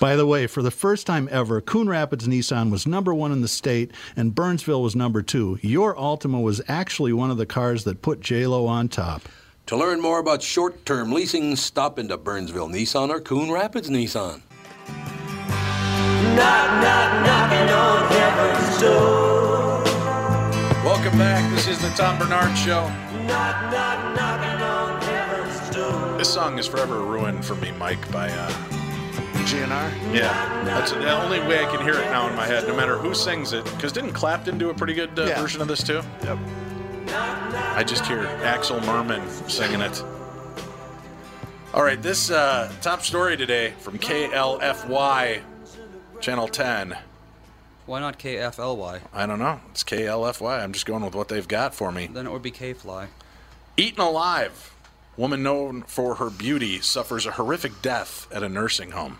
By the way, for the first time ever, Coon Rapids Nissan was number one in the state and Burnsville was number two. Your Altima was actually one of the cars that put JLo on top. To learn more about short-term leasing, stop into Burnsville Nissan or Coon Rapids Nissan. Knock, knock, knocking on heaven's door. Welcome back. This is the Tom Bernard Show. Knock, knock, knocking on heaven's door. This song is forever ruined for me, Mike, by uh, GNR? yeah. That's the only way I can hear it now in my head, no matter who sings it. Because didn't Clapton do a pretty good uh, Yeah. version of this too? Yep. I just hear Axel Merman singing it. All right, this uh, top story today from KLFY, Channel 10. Why not KFLY? I don't know. It's KLFY. I'm just going with what they've got for me. Then it would be K-Fly. Eaten alive. Woman known for her beauty suffers a horrific death at a nursing home.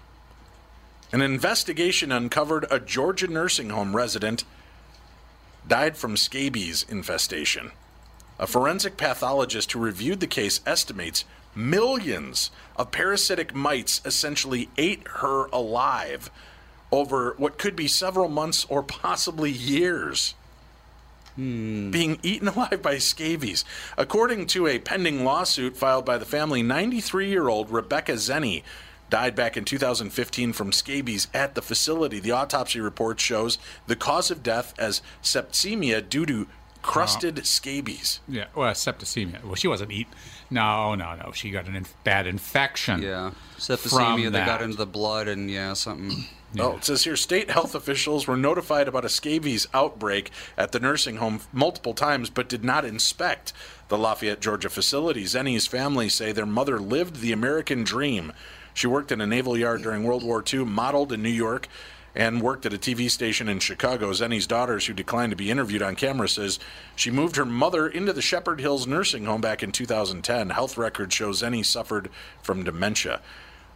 An investigation uncovered a Georgia nursing home resident died from scabies infestation. A forensic pathologist who reviewed the case estimates millions of parasitic mites essentially ate her alive over what could be several months or possibly years hmm. being eaten alive by scabies. According to a pending lawsuit filed by the family, 93 year old Rebecca Zenny died back in 2015 from scabies at the facility. The autopsy report shows the cause of death as septicemia due to crusted uh-huh. scabies. Yeah, well, septicemia. Well, she wasn't eat. No, no, no. She got an inf- bad infection. Yeah. From Septicemia, they got into the blood and yeah, something. Oh, it says here state health officials were notified about a scabies outbreak at the nursing home multiple times, but did not inspect the Lafayette, Georgia facility. Zenny's family say their mother lived the American dream. She worked in a naval yard during World War II, modeled in New York, and worked at a TV station in Chicago. Zenny's daughters, who declined to be interviewed on camera, says she moved her mother into the Shepherd Hills nursing home back in 2010. Health records show Zenny suffered from dementia.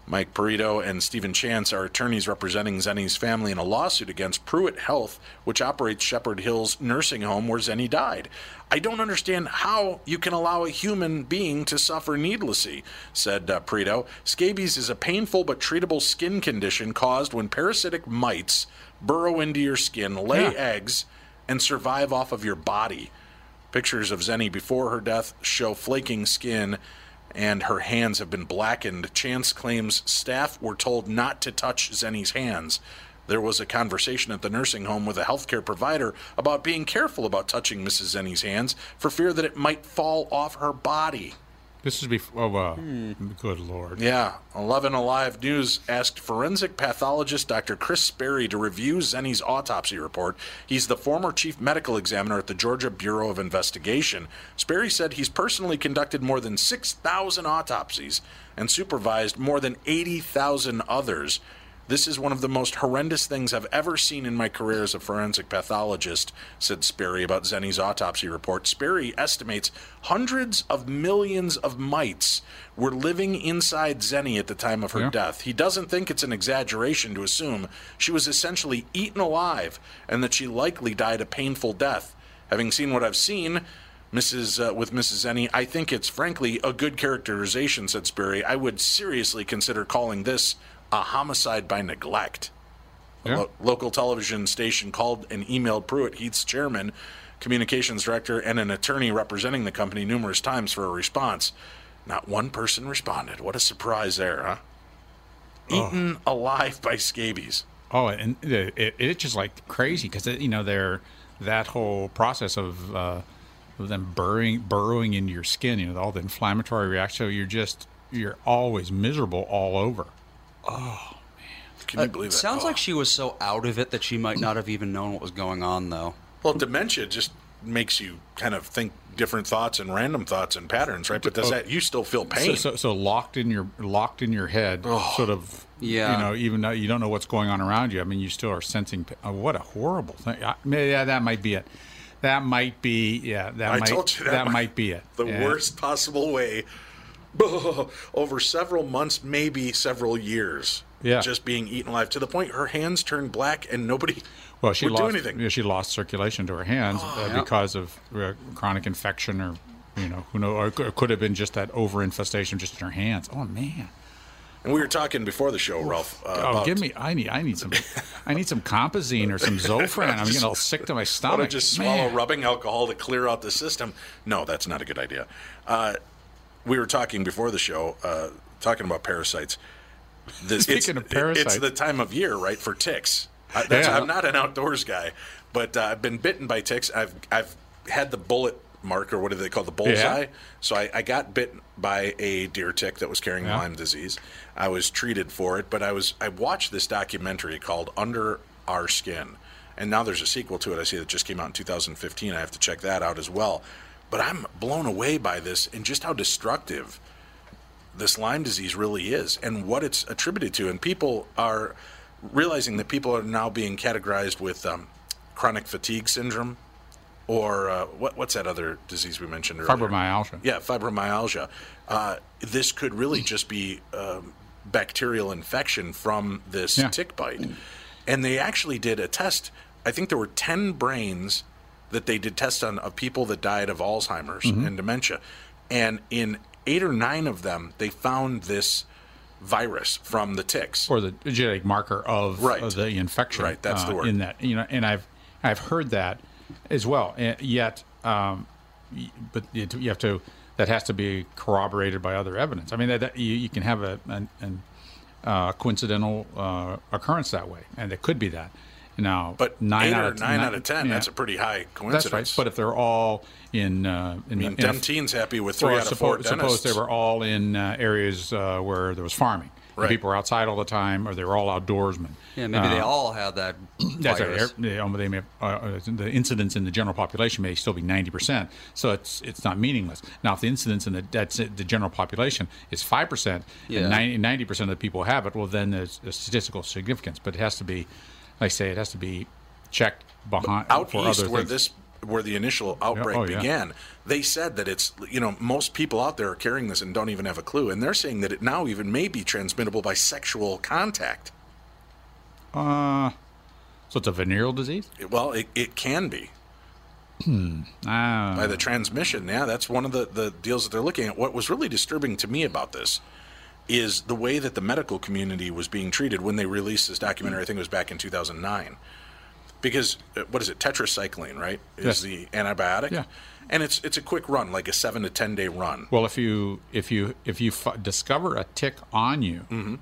Mike Perito and Stephen Chance are attorneys representing Zenny's family in a lawsuit against Pruitt Health, which operates Shepherd Hills nursing home where Zenny died. I don't understand how you can allow a human being to suffer needlessly, said uh, Perito. Scabies is a painful but treatable skin condition caused when parasitic mites burrow into your skin, lay Yeah. eggs, and survive off of your body. Pictures of Zenny before her death show flaking skin and her hands have been blackened. Chance claims staff were told not to touch Zenny's hands. There was a conversation at the nursing home with a healthcare provider about being careful about touching Mrs. Zenny's hands for fear that it might fall off her body. This is before. Oh, uh, good lord. Yeah, 11 Alive News asked forensic pathologist Dr. Kris Sperry to review Zenny's autopsy report. He's the former chief medical examiner at the Georgia Bureau of Investigation. Sperry said he's personally conducted more than 6,000 autopsies and supervised more than 80,000 others. This is one of the most horrendous things I've ever seen in my career as a forensic pathologist, said Sperry about Zenny's autopsy report. Sperry estimates hundreds of millions of mites were living inside Zenny at the time of her Yeah. death. He doesn't think it's an exaggeration to assume she was essentially eaten alive and that she likely died a painful death. Having seen what I've seen, Mrs. Uh, with Mrs. Zenny, I think it's frankly a good characterization, said Sperry. I would seriously consider calling this a homicide by neglect. A lo- local television station called and emailed Pruitt Health's chairman, communications director, and an attorney representing the company numerous times for a response. Not one person responded. What a surprise there, huh? Eaten alive by scabies. Oh, and it, it, it's just like crazy because you know they're that whole process of, uh, of them burrowing burrowing into your skin. You know all the inflammatory reaction. So you're just you're always miserable all over. Oh man, uh, can you believe It sounds Oh. like she was so out of it that she might not have even known what was going on, though. Well, dementia just makes you kind of think different thoughts and random thoughts and patterns, right? But does oh. that you still feel pain? so, so locked in your locked in your head, oh. sort of. Yeah. You know, even though you don't know what's going on around you, I mean, you still are sensing. Oh, what a horrible thing! I, yeah, that might be it. That might be. Yeah, that I might. told you that, might, be it. the Yeah. worst possible way. Over several months, maybe several years. Yeah. Just being eaten alive to the point her hands turned black and nobody Well, she would lost. do anything. she lost circulation to her hands uh, Yeah. because of uh, chronic infection, or you know, who know, or it could- have been just that over infestation just in her hands. Oh man! And we were talking before the show, Ralph. Uh, Oh, about- give me! I need. I need some. I need some compazine or some Zofran. I'm getting all sick to my stomach. just swallow Man. rubbing alcohol to clear out the system? No, that's not a good idea. Uh, we were talking before the show, uh, talking about parasites. The, Speaking it's, of it's the time of year, right, for ticks. I, that's, Yeah. I'm not an outdoors guy, but uh, I've been bitten by ticks. I've I've had the bullet mark, or what do they call the bullseye? Yeah. So I, I got bit by a deer tick that was carrying Yeah. Lyme disease. I was treated for it, but I was I watched this documentary called Under Our Skin, and now there's a sequel to it. I see that just came out in 2015. I have to check that out as well. But I'm blown away by this and just how destructive this Lyme disease really is and what it's attributed to. And people are realizing that people are now being categorized with um, chronic fatigue syndrome or uh, what, what's that other disease we mentioned earlier? Fibromyalgia. Yeah, fibromyalgia. Uh, this could really just be um, bacterial infection from this Yeah. tick bite. And they actually did a test. I think there were 10 brains that they did tests on of people that died of Alzheimer's Mm-hmm. and dementia. And in eight or nine of them, they found this virus from the ticks. or the genetic marker of, Right. of the infection. Right, that's the uh, word. In that, you know, and I've I've heard that as well. And yet, um, but you you have to that has to be corroborated by other evidence. I mean, that, that you, you can have a an, an uh, coincidental uh, occurrence that way, and it could be that. Now, but nine eight out or of nine ni- out of 10, yeah, that's a pretty high coincidence. that's right. But if they're all in, uh, in, I mean, in a Dem Teen's happy with three well, out of four suppose, suppose dentists. they were all in uh, areas uh, where there was farming. Right. People were outside all the time, or they were all outdoorsmen. Yeah, maybe they Uh, all had that That's right. virus. They, um, they may, uh, uh, the incidence in the general population may still be ninety percent, so it's it's not meaningless. Now, if the incidence in the that's it, the general population is five percent, Yeah. and ninety percent of the people have it, well, then there's a statistical significance. But it has to be, like I say, it has to be checked behind out for east other where things. this where the initial outbreak oh, yeah. began they said that it's you know most people out there are carrying this and don't even have a clue and they're saying that it now even may be transmittable by sexual contact Uh, so it's a venereal disease. well it, it can be Ah, by the transmission yeah that's one of the, the deals that they're looking at what was really disturbing to me about this is the way that the medical community was being treated when they released this documentary i think it was back in 2009 because uh, what is it? Tetracycline, right? Is Yes. the antibiotic? Yeah. And it's it's a quick run, like a seven to ten day run. Well, if you if you if you f- discover a tick on you, Mm-hmm.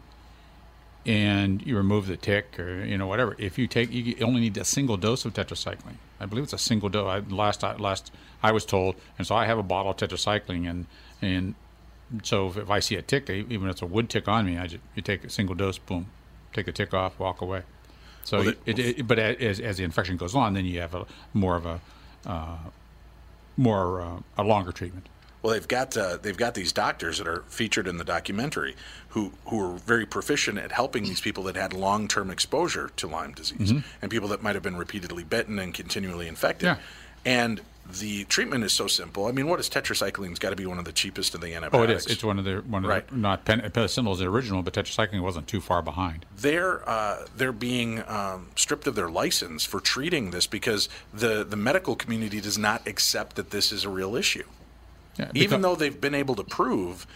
and you remove the tick or you know whatever, if you take you only need a single dose of tetracycline. I believe it's a single dose. I, last I, last I was told, and so I have a bottle of tetracycline, and and so if, if I see a tick, even if it's a wood tick on me, I just you take a single dose, boom, take the tick off, walk away. So, Well, it, it, but as, as the infection goes on, then you have a more of a uh, more uh, a longer treatment. Well, they've got uh, they've got these doctors that are featured in the documentary who who are very proficient at helping these people that had long term exposure to Lyme disease and people that might have been repeatedly bitten and continually infected. Mm-hmm. Yeah. And the treatment is so simple. I mean, what is tetracycline's got to be one of the cheapest of the antibiotics. Oh, it is. It's one of the one of Right. the, not pen, penicillin is the original, but tetracycline wasn't too far behind. they're uh, they're being um, stripped of their license for treating this because the the medical community does not accept that this is a real issue. Yeah, even though they've been able to prove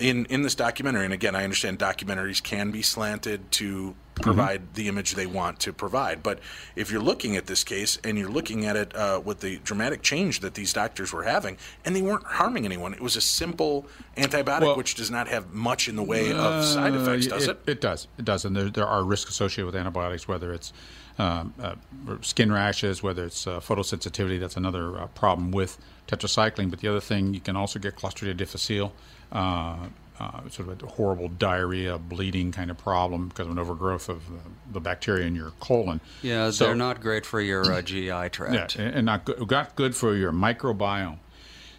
in in this documentary and again i understand documentaries can be slanted to provide the image they want to provide but if you're looking at this case and you're looking at it uh, with the dramatic change that these doctors were having and they weren't harming anyone it was a simple antibiotic Well- which does not have much in the way of side effects does it, It does. It does, and there, there are risks associated with antibiotics, whether it's um, uh, skin rashes, whether it's uh, photosensitivity. That's another uh, problem with tetracycline. But the other thing, you can also get Clostridia difficile, uh, uh, sort of a horrible diarrhea, bleeding kind of problem because of an overgrowth of uh, the bacteria in your colon. Yeah, So- they're not great for your uh, GI tract. and and not good, not good for your microbiome.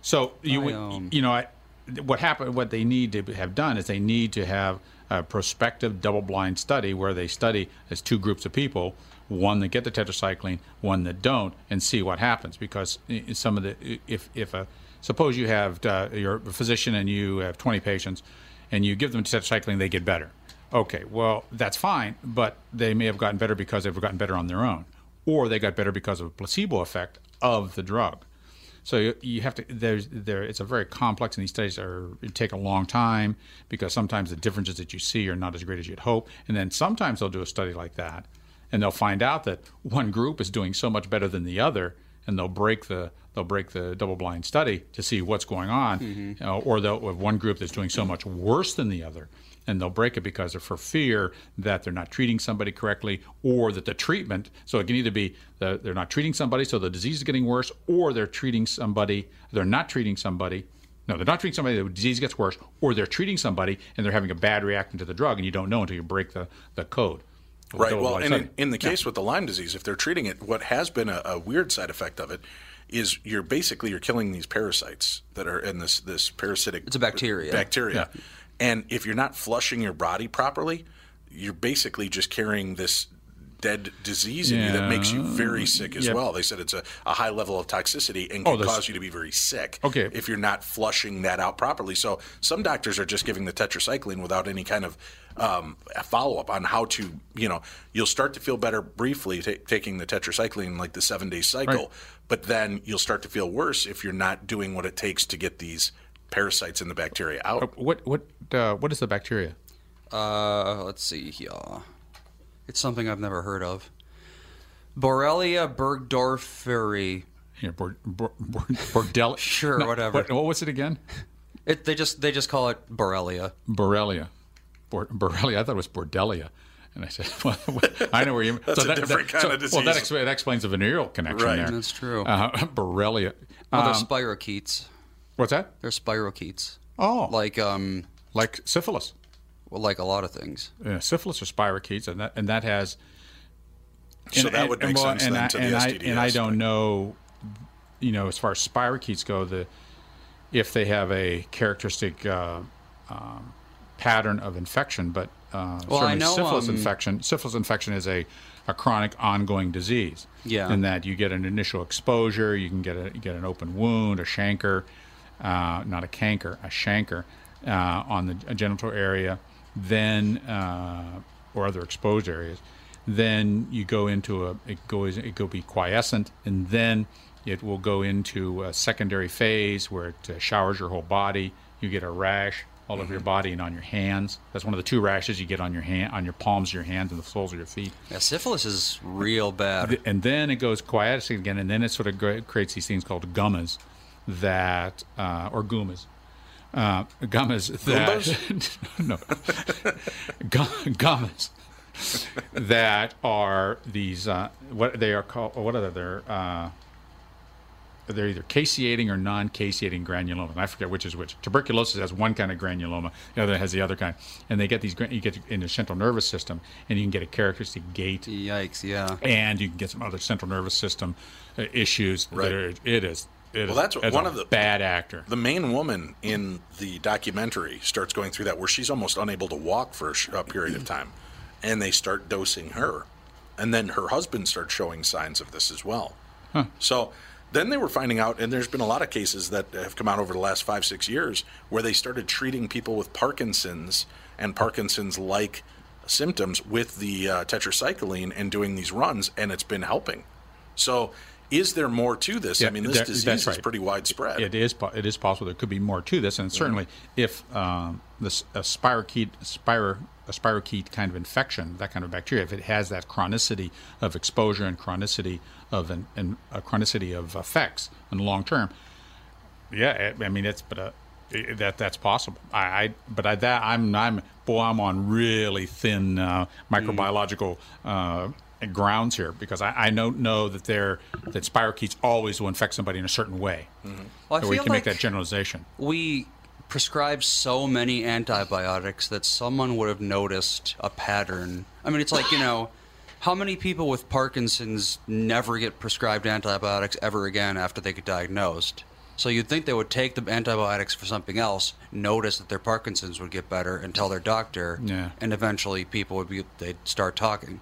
So you would- you know I, what happened? What they need to have done is they need to have a prospective double-blind study where they study as two groups of people, one that get the tetracycline, one that don't, and see what happens. Because some of the if if a suppose you have uh, you're physician and you have 20 patients, and you give them tetracycline, they get better. Okay, well that's fine, but they may have gotten better because they've gotten better on their own, or they got better because of a placebo effect of the drug. So you, you have to there's there it's a very complex and these studies are take a long time because sometimes the differences that you see are not as great as you'd hope. And then sometimes they'll do a study like that and they'll find out that one group is doing so much better than the other and they'll break the they'll break the double blind study to see what's going on uh, or they'll have one group that's doing so much worse than the other and they'll break it because of for fear that they're not treating somebody correctly or that the treatment so it can either be that they're not treating somebody so the disease is getting worse or they're treating somebody they're not treating somebody no they're not treating somebody the disease gets worse or they're treating somebody and they're having a bad reaction to the drug and you don't know until you break the, the code Right. Well, and in, in the case with the Lyme disease, if they're treating it, what has been a, a weird side effect of it is you're basically you're killing these parasites that are in this this parasitic. It's a bacteria. Bacteria, and if you're not flushing your body properly, you're basically just carrying this dead disease in you that makes you very sick as Yeah. well. They said it's a, a high level of toxicity and Oh, can this- cause you to be very sick Okay. if you're not flushing that out properly. So some doctors are just giving the tetracycline without any kind of um, follow up on how to, you know, you'll start to feel better briefly ta taking the tetracycline, like the seven day cycle, Right. but then you'll start to feel worse if you're not doing what it takes to get these parasites and the bacteria out. what what uh, what is the bacteria Uh, let's see here. It's something I've never heard of. Borrelia burgdorferi. here bord, bord, bord, bordel Sure, whatever. what, what was it again It they just they just call it Borrelia. Borrelia. Bor- Borrelia. I thought it was Bordelia. And I said, well, I know where you. That's a different kind of Well, that, disease. expl- that explains the venereal connection Right. there. That's true. Uh, Borrelia. Oh, they're Um, spirochetes. what's that? They're spirochetes. Oh, Like um, like syphilis. Well, like a lot of things. Yeah, syphilis or spirochetes, and that and that has. So that would make well, sense and then I, to the and I, STD and I don't aspect. know, you know, as far as spirochetes go, the if they have a characteristic uh, um, pattern of infection, but uh, Well, I certainly know, syphilis um, infection. Syphilis infection is a, a chronic, ongoing disease. Yeah. in that you get an initial exposure, you can get a you get an open wound, a chancre, uh, not a canker, a chancre uh, on the genital area, then uh, or other exposed areas. Then you go into a it goes it will be quiescent, and then it will go into a secondary phase where it uh, showers your whole body. You get a rash all over your body and on your hands. That's one of the two rashes you get on your hand, on your palms, your hands, and the soles of your feet. Yeah, syphilis is real bad. And then it goes quiescent again, and then it sort of creates these things called gummas, that uh, or gumas. Uh, gummas that no Gu- gummas that are these uh, what they are called what are they they're uh, they're either caseating or non-caseating granuloma. And I forget which is which. Tuberculosis has one kind of granuloma, the other has the other kind. And they get these, you get in the central nervous system, and you can get a characteristic gait, Yikes! Yeah. and you can get some other central nervous system uh, issues. Right. That are, it is. It Well, that's one a of the- bad actor. The main woman in the documentary starts going through that where she's almost unable to walk for a, period of time, and they start dosing her, and then her husband starts showing signs of this as well. So then they were finding out, and there's been a lot of cases that have come out over the last five six years where they started treating people with Parkinson's and Parkinson's-like symptoms with the uh, tetracycline and doing these runs, and it's been helping. So. Is there more to this? I mean, this that- disease that's is pretty widespread. It is. It is possible. There could be more to this, and certainly if um, this a spirochete, spiro, a spirochete kind of infection, that kind of bacteria, if it has that chronicity of exposure and chronicity of an, and a chronicity of effects in the long term, yeah, I I mean it's but uh, that that's possible. I, I but I, that I'm I'm boy I'm on really thin uh, microbiological uh, grounds here because I, I don't know that they're that spirochetes always will infect somebody in a certain way. Mm-hmm. Well, I So we can make like that generalization. we prescribe so many antibiotics that someone would have noticed a pattern. I mean, it's like, you know, how many people with Parkinson's never get prescribed antibiotics ever again after they get diagnosed? So you'd think they would take the antibiotics for something else, notice that their Parkinson's would get better, and tell their doctor, Yeah. and eventually people would be they'd start talking.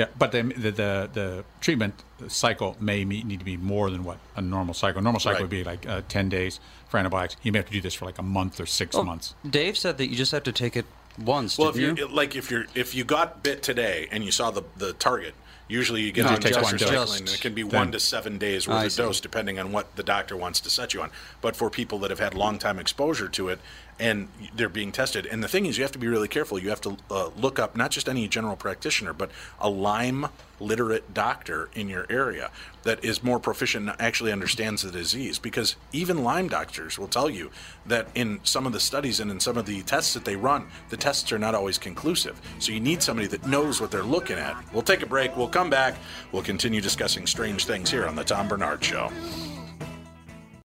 Yeah, but the the the, the treatment cycle may me- need to be more than what a normal cycle. A normal cycle Right. would be like uh, ten days for antibiotics. You may have to do this for like a month or six Oh, months. Dave said that you just have to take it once. Well, if didn't you you? like, if you're if you got bit today and you saw the the target, usually you get No, on it takes one tetracycline, dose. and it can be Then- one to seven days worth I of see. dose, depending on what the doctor wants to set you on. But for people that have had long time exposure to it and they're being tested, and the thing is, you have to be really careful. You have to uh, look up not just any general practitioner, but a Lyme literate doctor in your area that is more proficient and actually understands the disease because even Lyme doctors will tell you that in some of the studies and in some of the tests that they run, the tests are not always conclusive. So you need somebody that knows what they're looking at. We'll take a break. We'll come back. We'll continue discussing strange things here on The Tom Bernard Show.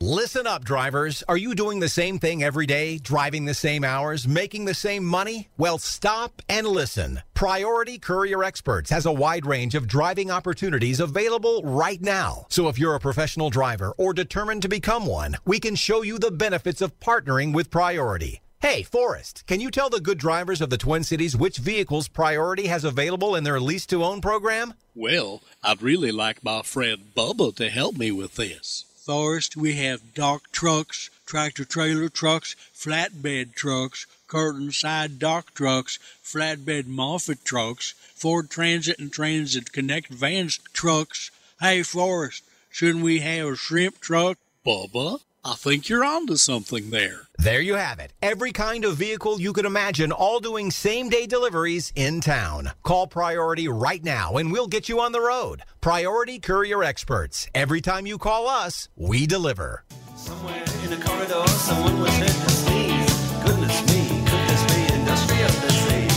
Listen up, drivers. Are you doing the same thing every day, driving the same hours, making the same money? Well, stop and listen. Priority Courier Experts has a wide range of driving opportunities available right now. So if you're a professional driver or determined to become one, we can show you the benefits of partnering with Priority. Hey, Forrest, can you tell the good drivers of the Twin Cities which vehicles Priority has available in their lease to own program? Well, I'd really like my friend Bubba to help me with this. Forrest, we have dock trucks, tractor trailer trucks, flatbed trucks, curtain side dock trucks, flatbed Moffett trucks, Ford Transit and Transit Connect Vans trucks. Hey, Forrest, shouldn't we have a shrimp truck? Bubba, I think you're onto something there. There you have it. Every kind of vehicle you could imagine, all doing same day deliveries in town. Call Priority right now and we'll get you on the road. Priority Courier Experts. Every time you call us, we deliver. Somewhere In a corridor, someone was heard to sneeze. Goodness me, could this be industrial disease?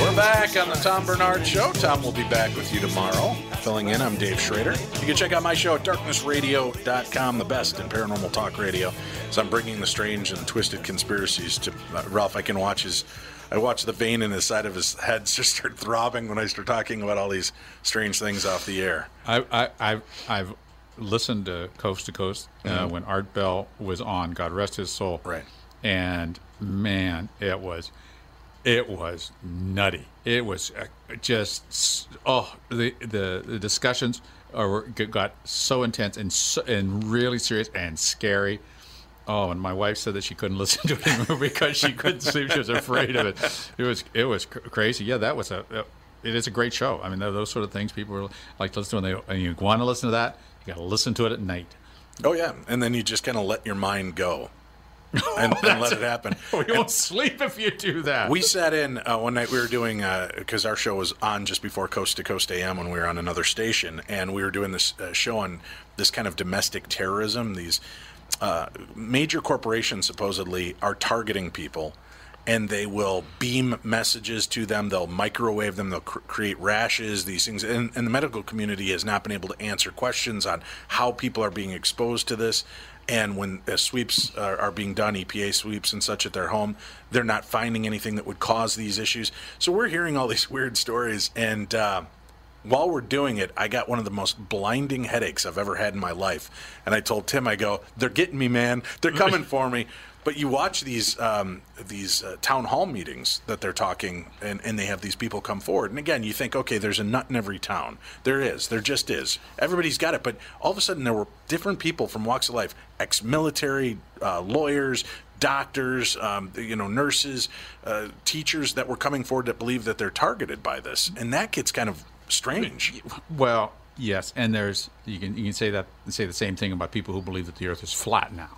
We're back on the Tom Bernard Show. Tom will be back with you tomorrow. Filling in, I'm Dave Schrader. You can check out my show at darknessradio.com, the best in paranormal talk radio. So I'm bringing the strange and twisted conspiracies to uh, Ralph. I can watch his. I watch the vein in the side of his head just start throbbing when I start talking about all these strange things off the air. I, I, I've, I've listened to Coast to Coast uh, Mhm. when Art Bell was on. God rest his soul. Right. And man, it was, it was nutty. It was uh, just oh the the, the discussions are, got so intense and so, and really serious and scary. Oh, and my wife said that she couldn't listen to it anymore because she couldn't sleep. She was afraid of it. It was it was cr- crazy. Yeah, that was a. It is a great show. I mean, those sort of things people are like to listen to. When they and you want to listen to that, you got to listen to it at night. Oh yeah, and then you just kind of let your mind go and, and let it happen. You won't sleep if you do that. We sat in uh, one night. We were doing because our show was on just before Coast to Coast AM when we were on another station, and we were doing this uh, show on this kind of domestic terrorism. These uh, major corporations supposedly are targeting people, and they will beam messages to them. They'll microwave them. They'll cr- create rashes. These things, and, and the medical community has not been able to answer questions on how people are being exposed to this. And when uh, sweeps are, are being done, EPA sweeps and such at their home, they're not finding anything that would cause these issues. So we're hearing all these weird stories. And uh, while we're doing it, I got one of the most blinding headaches I've ever had in my life. And I told Tim, I go, "They're getting me, man. They're coming for me." But you watch these um, these uh, town hall meetings that they're talking, and, and they have these people come forward. And again, you think, okay, there's a nut in every town. There is. There just is. Everybody's got it. But all of a sudden, there were different people from walks of life: ex-military, uh, lawyers, doctors, um, you know, nurses, uh, teachers that were coming forward that believe that they're targeted by this, and that gets kind of strange. Well, yes, and there's you can you can say that say the same thing about people who believe that the Earth is flat now.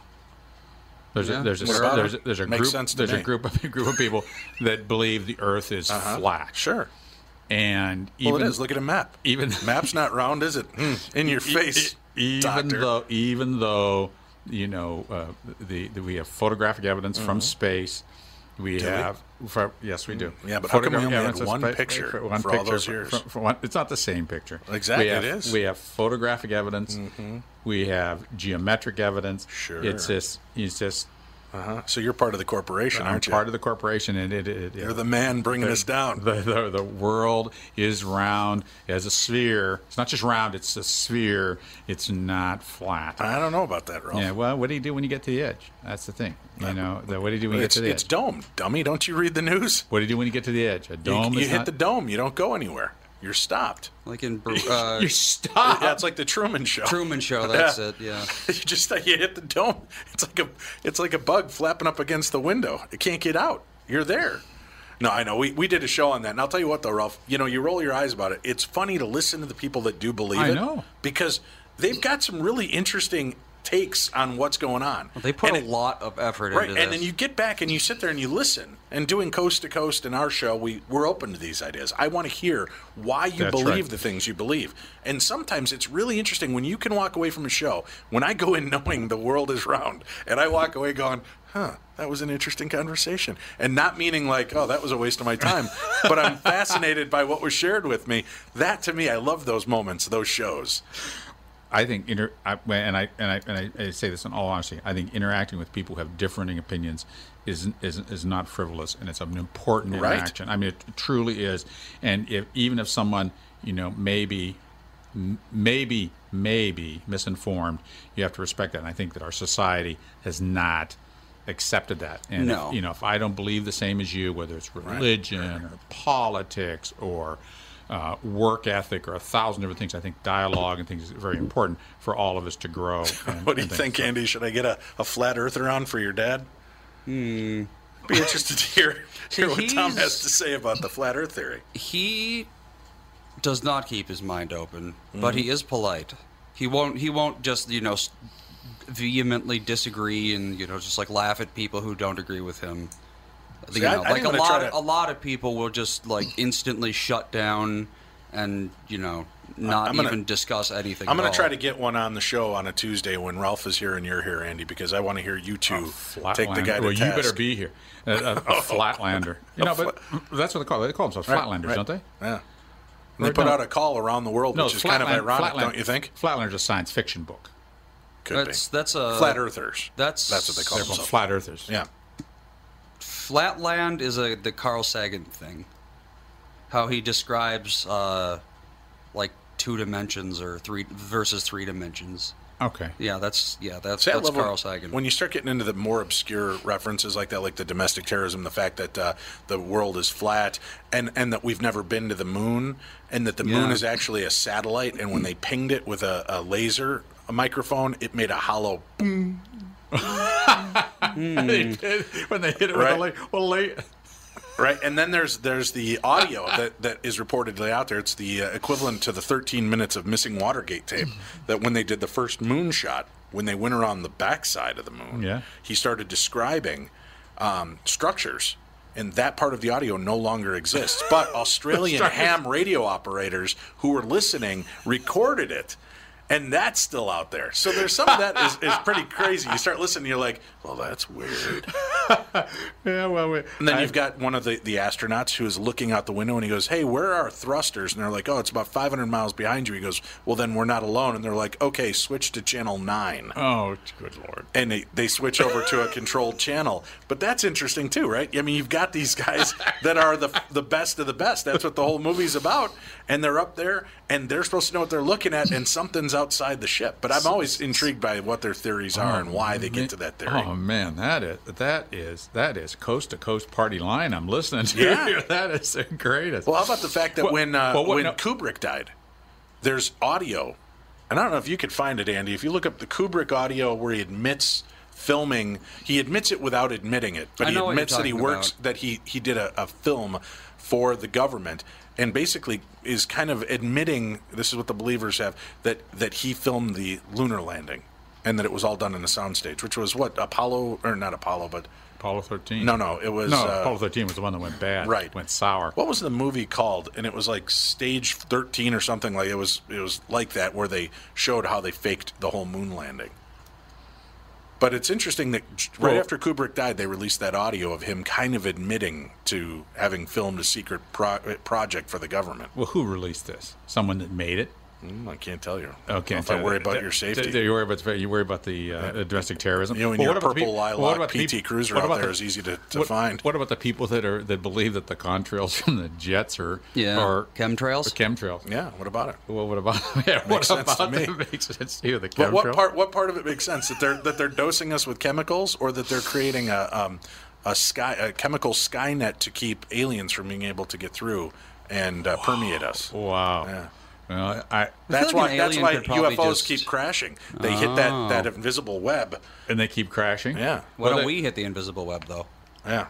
There's Yeah. a, there's a, there's a, there's a group there's a group of group of people that believe the Earth is Uh-huh. flat. Sure. And Well, even it is. Look at a map. Even map's not round, is it? Hmm, In your face, even doctor. though even though you know uh, the, the we have photographic evidence from Mhm. space we Do we? have for, yes we do. Yeah, but how come we only had one picture for one for all picture those years? for- for one- it's not the same picture Exactly, have, it is. we have photographic evidence Mhm. we have geometric evidence Sure. it's just it's just Uh-huh. So you're part of the corporation, I'm aren't you? part of the corporation, and it, it, You're the man bringing the, us down. The, the the world is round as a sphere. It's not just round; it's a sphere. It's not flat. I don't know about that, Ralph. Yeah. Well, what do you do when you get to the edge? That's the thing. You know, the, what do you do when you it's, get to the edge? it's dome, dummy. Don't you read the news? What do you do when you get to the edge? A You, dome. you is hit not- the dome. You don't go anywhere. You're stopped. Like in uh, you stop. Yeah, it's like the Truman Show. Truman Show. That's it. Yeah. you just you hit the dome. It's like a it's like a bug flapping up against the window. It can't get out. You're there. No, I know. We, we did a show on that. And I'll tell you what, though, Ralph, you know, you roll your eyes about it. It's funny to listen to the people that do believe I it. know. Because they've got some really interesting takes on what's going on. They put And a it- lot of effort Right, into and this. then you get back and you sit there and you listen. And doing coast to coast in our show, we we're open to these ideas. I want to hear why you That's believe right. the things you believe. And sometimes it's really interesting when you can walk away from a show. When I go in knowing the world is round, and I walk away going, "Huh, that was an interesting conversation," and not meaning like, "Oh, that was a waste of my time," but I'm fascinated by what was shared with me. That to me, I love those moments, those shows. I think inter- I, and I and I and I, I say this in all honesty. I think interacting with people who have differing opinions is is is not frivolous, and it's an important Right. interaction. I mean, it truly is. And if even if someone you know maybe maybe maybe misinformed, you have to respect that. And I think that our society has not accepted that. And No. if, you know, if I don't believe the same as you, whether it's religion or politics or uh, work ethic or a thousand different things, I think dialogue and things is very important for all of us to grow. And, What do you and things. think, Andy? Should I get a, a flat earther on for your dad? Hmm. Be interested to hear, hear what Tom has to say about the flat earth theory. he does not keep his mind open, but Mhm. he is polite. He won't. He won't just you know vehemently disagree and you know just like laugh at people who don't agree with him. See, You I- know, I like think a I'm gonna try lot. To- a lot of people will just like instantly shut down and you know not I'm gonna- even discuss anything. I'm going to try to get one on the show on a Tuesday when Ralph is here and you're here, Andy, because I want to hear you two take the guy to well, you better be here. A, a, a oh. flatlander. You know, but that's what they call it. They call themselves Right, flatlanders, right. don't they? Yeah. And they put no. out a call around the world, which is kind of Flatland- ironic, Flatland- don't you think? Flatlander's a science fiction book. Could that's be. that's a Flat Earthers. That's That's what they call They're themselves. flat earthers. Yeah. Flatland is a the Carl Sagan thing. How he describes uh, like two dimensions or three versus three dimensions. Okay. Yeah, that's yeah, that's See, that's love when- Carl Sagan. When you start getting into the more obscure references like that, like the domestic terrorism, the fact that uh, the world is flat, and, and that we've never been to the moon, and that the moon is actually a satellite, and when they pinged it with a, a laser, a microphone, it made a hollow boom. they did when they hit it Right. with a la- well, la- Right, and then there's there's the audio that, that is reportedly out there. It's the uh, equivalent to the 13 minutes of missing Watergate tape. That when they did the first moon shot, when they went around the backside of the moon, Yeah. he started describing um, structures, and that part of the audio no longer exists. But Australian ham radio operators who were listening recorded it. And that's still out there. So there's some of that is, is pretty crazy. You start listening, you're like, well, that's weird. yeah, well, we, And then I- you've got one of the, the astronauts who is looking out the window and he goes, Hey, where are our thrusters? And they're like, Oh, it's about 500 miles behind you. He goes, Well, then we're not alone. And they're like, Okay, switch to channel 9. Oh, good lord! And they, they switch over to a controlled channel. But that's interesting too, right? I mean, you've got these guys that are the, the best of the best. That's what the whole movie's about. And they're up there and they're supposed to know what they're looking at, and something's outside the ship. But I'm always intrigued by what their theories are and why they get to that theory. Oh man, that is that is that is coast to coast party line. I'm listening to Yeah. you. That is the greatest. Well, how about the fact that Well- when uh, well, what- when no- Kubrick died, there's audio, and I don't know if you could find it, Andy. If you look up the Kubrick audio where he admits filming, he admits it without admitting it, but he know what you're admits that he works about. that he he did a, a film for the government. And basically, is kind of admitting this is what the believers have that that he filmed the lunar landing, and that it was all done in a soundstage, which was what Apollo or not Apollo, but Apollo 13. no, no, it was no, uh, Apollo 13 was the one that went bad. Right. went sour. What was the movie called? And it was like Stage 13 or something like it was it was like that where they showed how they faked the whole moon landing. But it's interesting that right Well- after Kubrick died, they released that audio of him kind of admitting to having filmed a secret pro- uh, project for the government. Well, who released this? Someone that made it. Mm, I can't tell you. Okay, If I worry about your safety. Do you worry about you worry about the uh, domestic terrorism? You know, in Well, your what about the purple lilac what about PT peop- Cruiser what out about there the- is easy to, to what, find. What about the people that are that believe that the contrails from the jets are Yeah, are chemtrails? Are chemtrails? Yeah, what about it? Well, what about yeah? What Makes sense to about me. them makes sense to you? The But what chemtrails? part? What part of it makes sense that they're that they're dosing us with chemicals, or that they're creating a um, a sky a chemical skynet to keep aliens from being able to get through and uh, permeate us? Wow. Yeah. Well, I That's like why. an That's why UFOs just- keep crashing. They hit that that invisible web. and they keep crashing. Yeah, Why Well, don't they- we hit the invisible web though? yeah.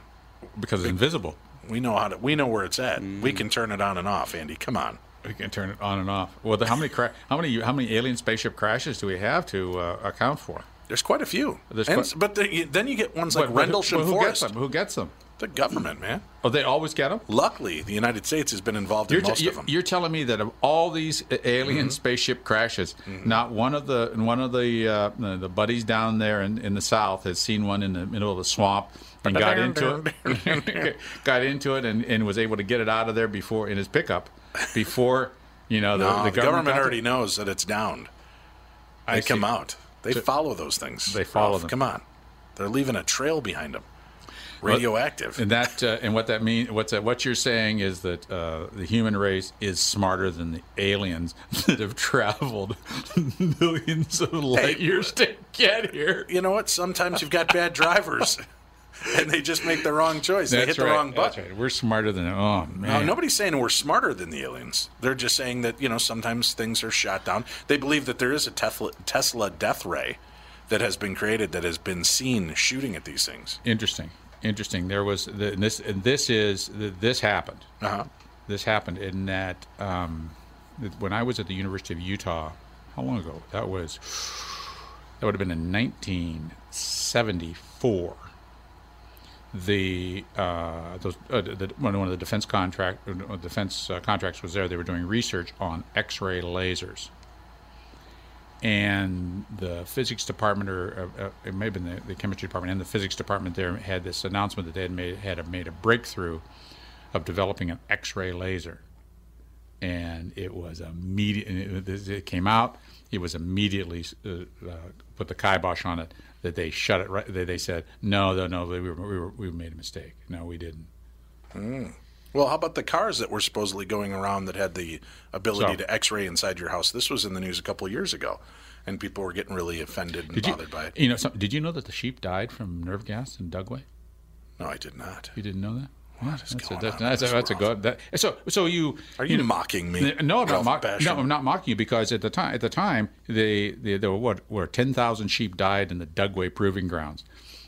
because it's invisible. We know how to. We know where it's at. We can turn it on and off. Andy, come on. We can turn it on and off. Well, the, how many cra- how many how many alien spaceship crashes do we have to uh, account for? There's quite a few. There's And- quite- but the, then you get ones like But- but Rendlesham but who Forest. gets them? Who gets them? The government, man. Oh, they always get them. Luckily, the United States has been involved You're, in t- most you're, of them. you're telling me that of all these alien Mm-hmm. spaceship crashes, not one of the one of the uh, the buddies down there in, in the south has seen one in the middle of the swamp and got into it, got into it, and, and was able to get it out of there before in his pickup before you know the, no, the the government, to- already knows that it's downed. I They come see. out. They So- follow those things. They follow Ralph. them. Come on, they're leaving a trail behind them. Radioactive. And that uh, and what that means, what's that, what you're saying is that uh, the human race is smarter than the aliens that have traveled millions of light years to get here. you know what? Sometimes you've got bad drivers, and they just make the wrong choice. they hit the right. wrong That's button. right. We're smarter than oh man. nobody's saying we're smarter than the aliens. They're just saying that you know sometimes things are shot down. They believe that there is a Tesla, Tesla death ray that has been created that has been seen shooting at these things. Interesting. Interesting. There was the, and this. And this is this happened. Uh-huh. This happened in that um, when I was at the University of Utah. How long ago? That was. That would have been in 1974. the uh, those uh, the, one of the defense contract defense uh, contracts was there, they were doing research on X-ray lasers, and the physics department or uh, uh, it may have been the, the chemistry department and the physics department there had this announcement that they had made had made a breakthrough of developing an X-ray laser, and it was immediate. It, it came out. It was immediately uh, uh, put the kibosh on it that they shut it. Right. They, they said no, no, no. We were, we were we made a mistake. No, we didn't. Mm. Well, how about the cars that were supposedly going around that had the ability So- to X-ray inside your house? This was in the news a couple of years ago, and people were getting really offended and Did you, bothered by it. you know? Some, did you know that the sheep died from nerve gas in Dugway? No, I did not. You didn't know that? What is That's a, that's, on that's, that's a good. That, so, so you Are you know- mocking me? No, I'm not mocking. No, I'm not mocking you because at the time, at the time, they, they there were what were ten thousand sheep died in the Dugway Proving Grounds,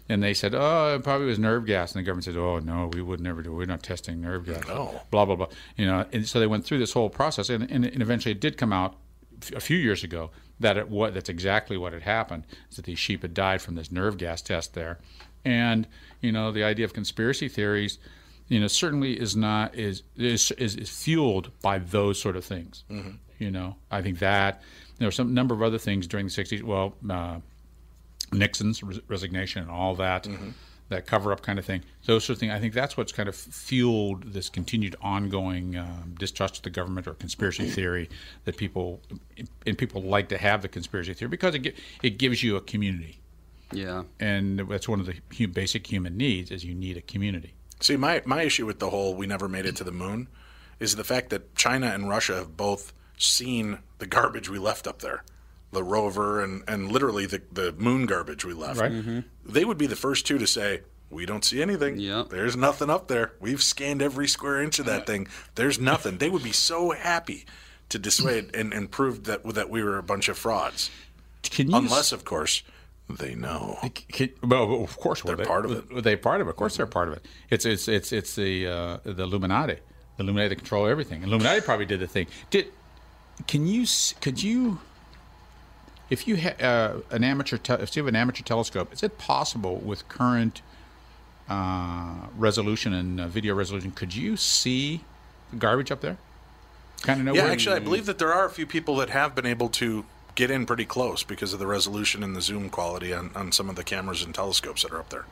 and they said, oh, it probably was nerve gas, and the government said, oh no, we would never do. it. We're not testing nerve gas. No. Blah blah blah. You know, and so they went through this whole process, and, and, and eventually it did come out a few years ago that it what that's exactly what had happened is that these sheep had died from this nerve gas test there, and you know the idea of conspiracy theories you know, certainly is not is is is, is fueled by those sort of things. Mhm. You know, I think that there were some number of other things during the '60s. Well, uh, Nixon's res- resignation and all that, that cover up kind of thing. Those sort of things. I think that's what's kind of fueled this continued ongoing um, distrust of the government or conspiracy theory that people and people like to have the conspiracy theory because it it gives you a community. Yeah. And that's one of the basic human needs is you need a community. See, my, my issue with the whole we never made it to the moon is the fact that China and Russia have both seen the garbage we left up there. The rover and, and literally the, the moon garbage we left. Right. Mhm. They would be the first two to say, We don't see anything. There's nothing up there. We've scanned every square inch of that thing. There's nothing. They would be so happy to dissuade and, and prove that that we were a bunch of frauds. Can you Unless, of course, they know. Can, well, of course, They're they, part of it. They're part of it. Of course, they're part of it. It's it's it's it's the uh, the Illuminati. The Illuminati control everything. Illuminati probably did the thing. Did can you could you if you had uh, an amateur te- if you have an amateur telescope, is it possible with current uh, resolution and uh, video resolution, could you see the garbage up there? Kind of know yeah, actually, I believe that there are a few people that have been able to get in pretty close because of the resolution and the zoom quality on, on some of the cameras and telescopes that are up there.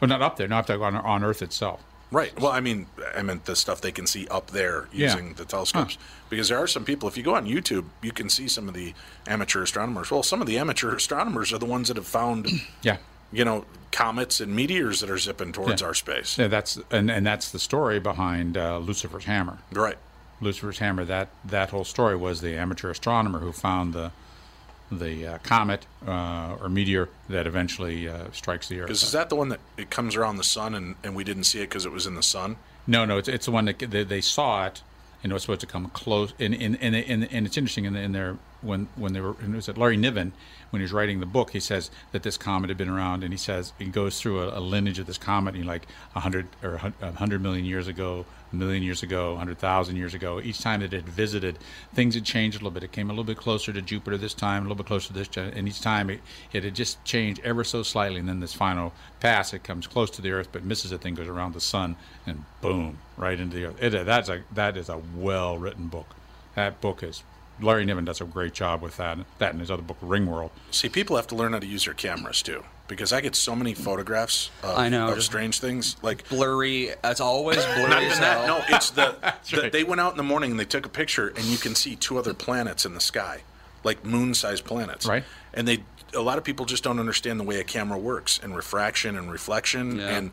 Well, not up there, not up there on, on Earth itself. Right. Well, I mean, I meant the stuff they can see up there Yeah. using the telescopes. Because there are some people, if you go on YouTube, you can see some of the amateur astronomers. Well, some of the amateur astronomers are the ones that have found, Yeah. you know, comets and meteors that are zipping towards Yeah. our space. Yeah, that's and, and that's the story behind uh, Lucifer's hammer. Right. Lucifer's hammer. That that whole story was the amateur astronomer who found the the uh, comet uh, or meteor that eventually uh, strikes the Earth. Because is that the one that it comes around the sun and, and we didn't see it because it was in the sun? No, no, it's, it's the one that they, they saw it, and it was supposed to come close. And and, and, and, and it's interesting in, in their when when they were and it was at Larry Niven when he was writing the book. He says that this comet had been around, and he says he goes through a, a lineage of this comet, and like a hundred or a hundred million years ago, a million years ago, a hundred thousand years ago. Each time that it had visited, things had changed a little bit. It came a little bit closer to Jupiter this time, a little bit closer to this, and each time it, it had just changed ever so slightly. And then this final pass, it comes close to the Earth, but misses it, then goes around the sun, and boom, right into the Earth. It, that's a that is a well written book. That book is. Larry Niven does a great job with that. That and his other book, Ringworld. See, people have to learn how to use their cameras too, because I get so many photographs of, I know. of strange things. Like blurry. It's always blurry. Not as even that. hell. No, it's the, the they went out in the morning and they took a picture, and you can see two other planets in the sky, like moon-sized planets. Right. And they, a lot of people just don't understand the way a camera works and refraction and reflection. Yeah. And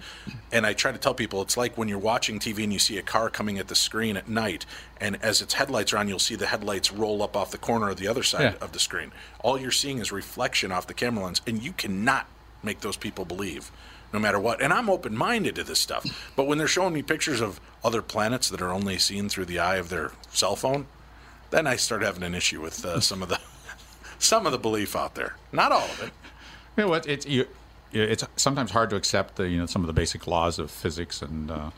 and I try to tell people it's like when you're watching TV and you see a car coming at the screen at night, and as its headlights are on, you'll see the headlights roll up off the corner of the other side Yeah. of the screen. All you're seeing is reflection off the camera lens, and you cannot make those people believe no matter what. And I'm open minded to this stuff. But when they're showing me pictures of other planets that are only seen through the eye of their cell phone, then I start having an issue with uh, some of the some of the belief out there. Not all of it. You know what? It's you, it's sometimes hard to accept the you know some of the basic laws of physics and uh,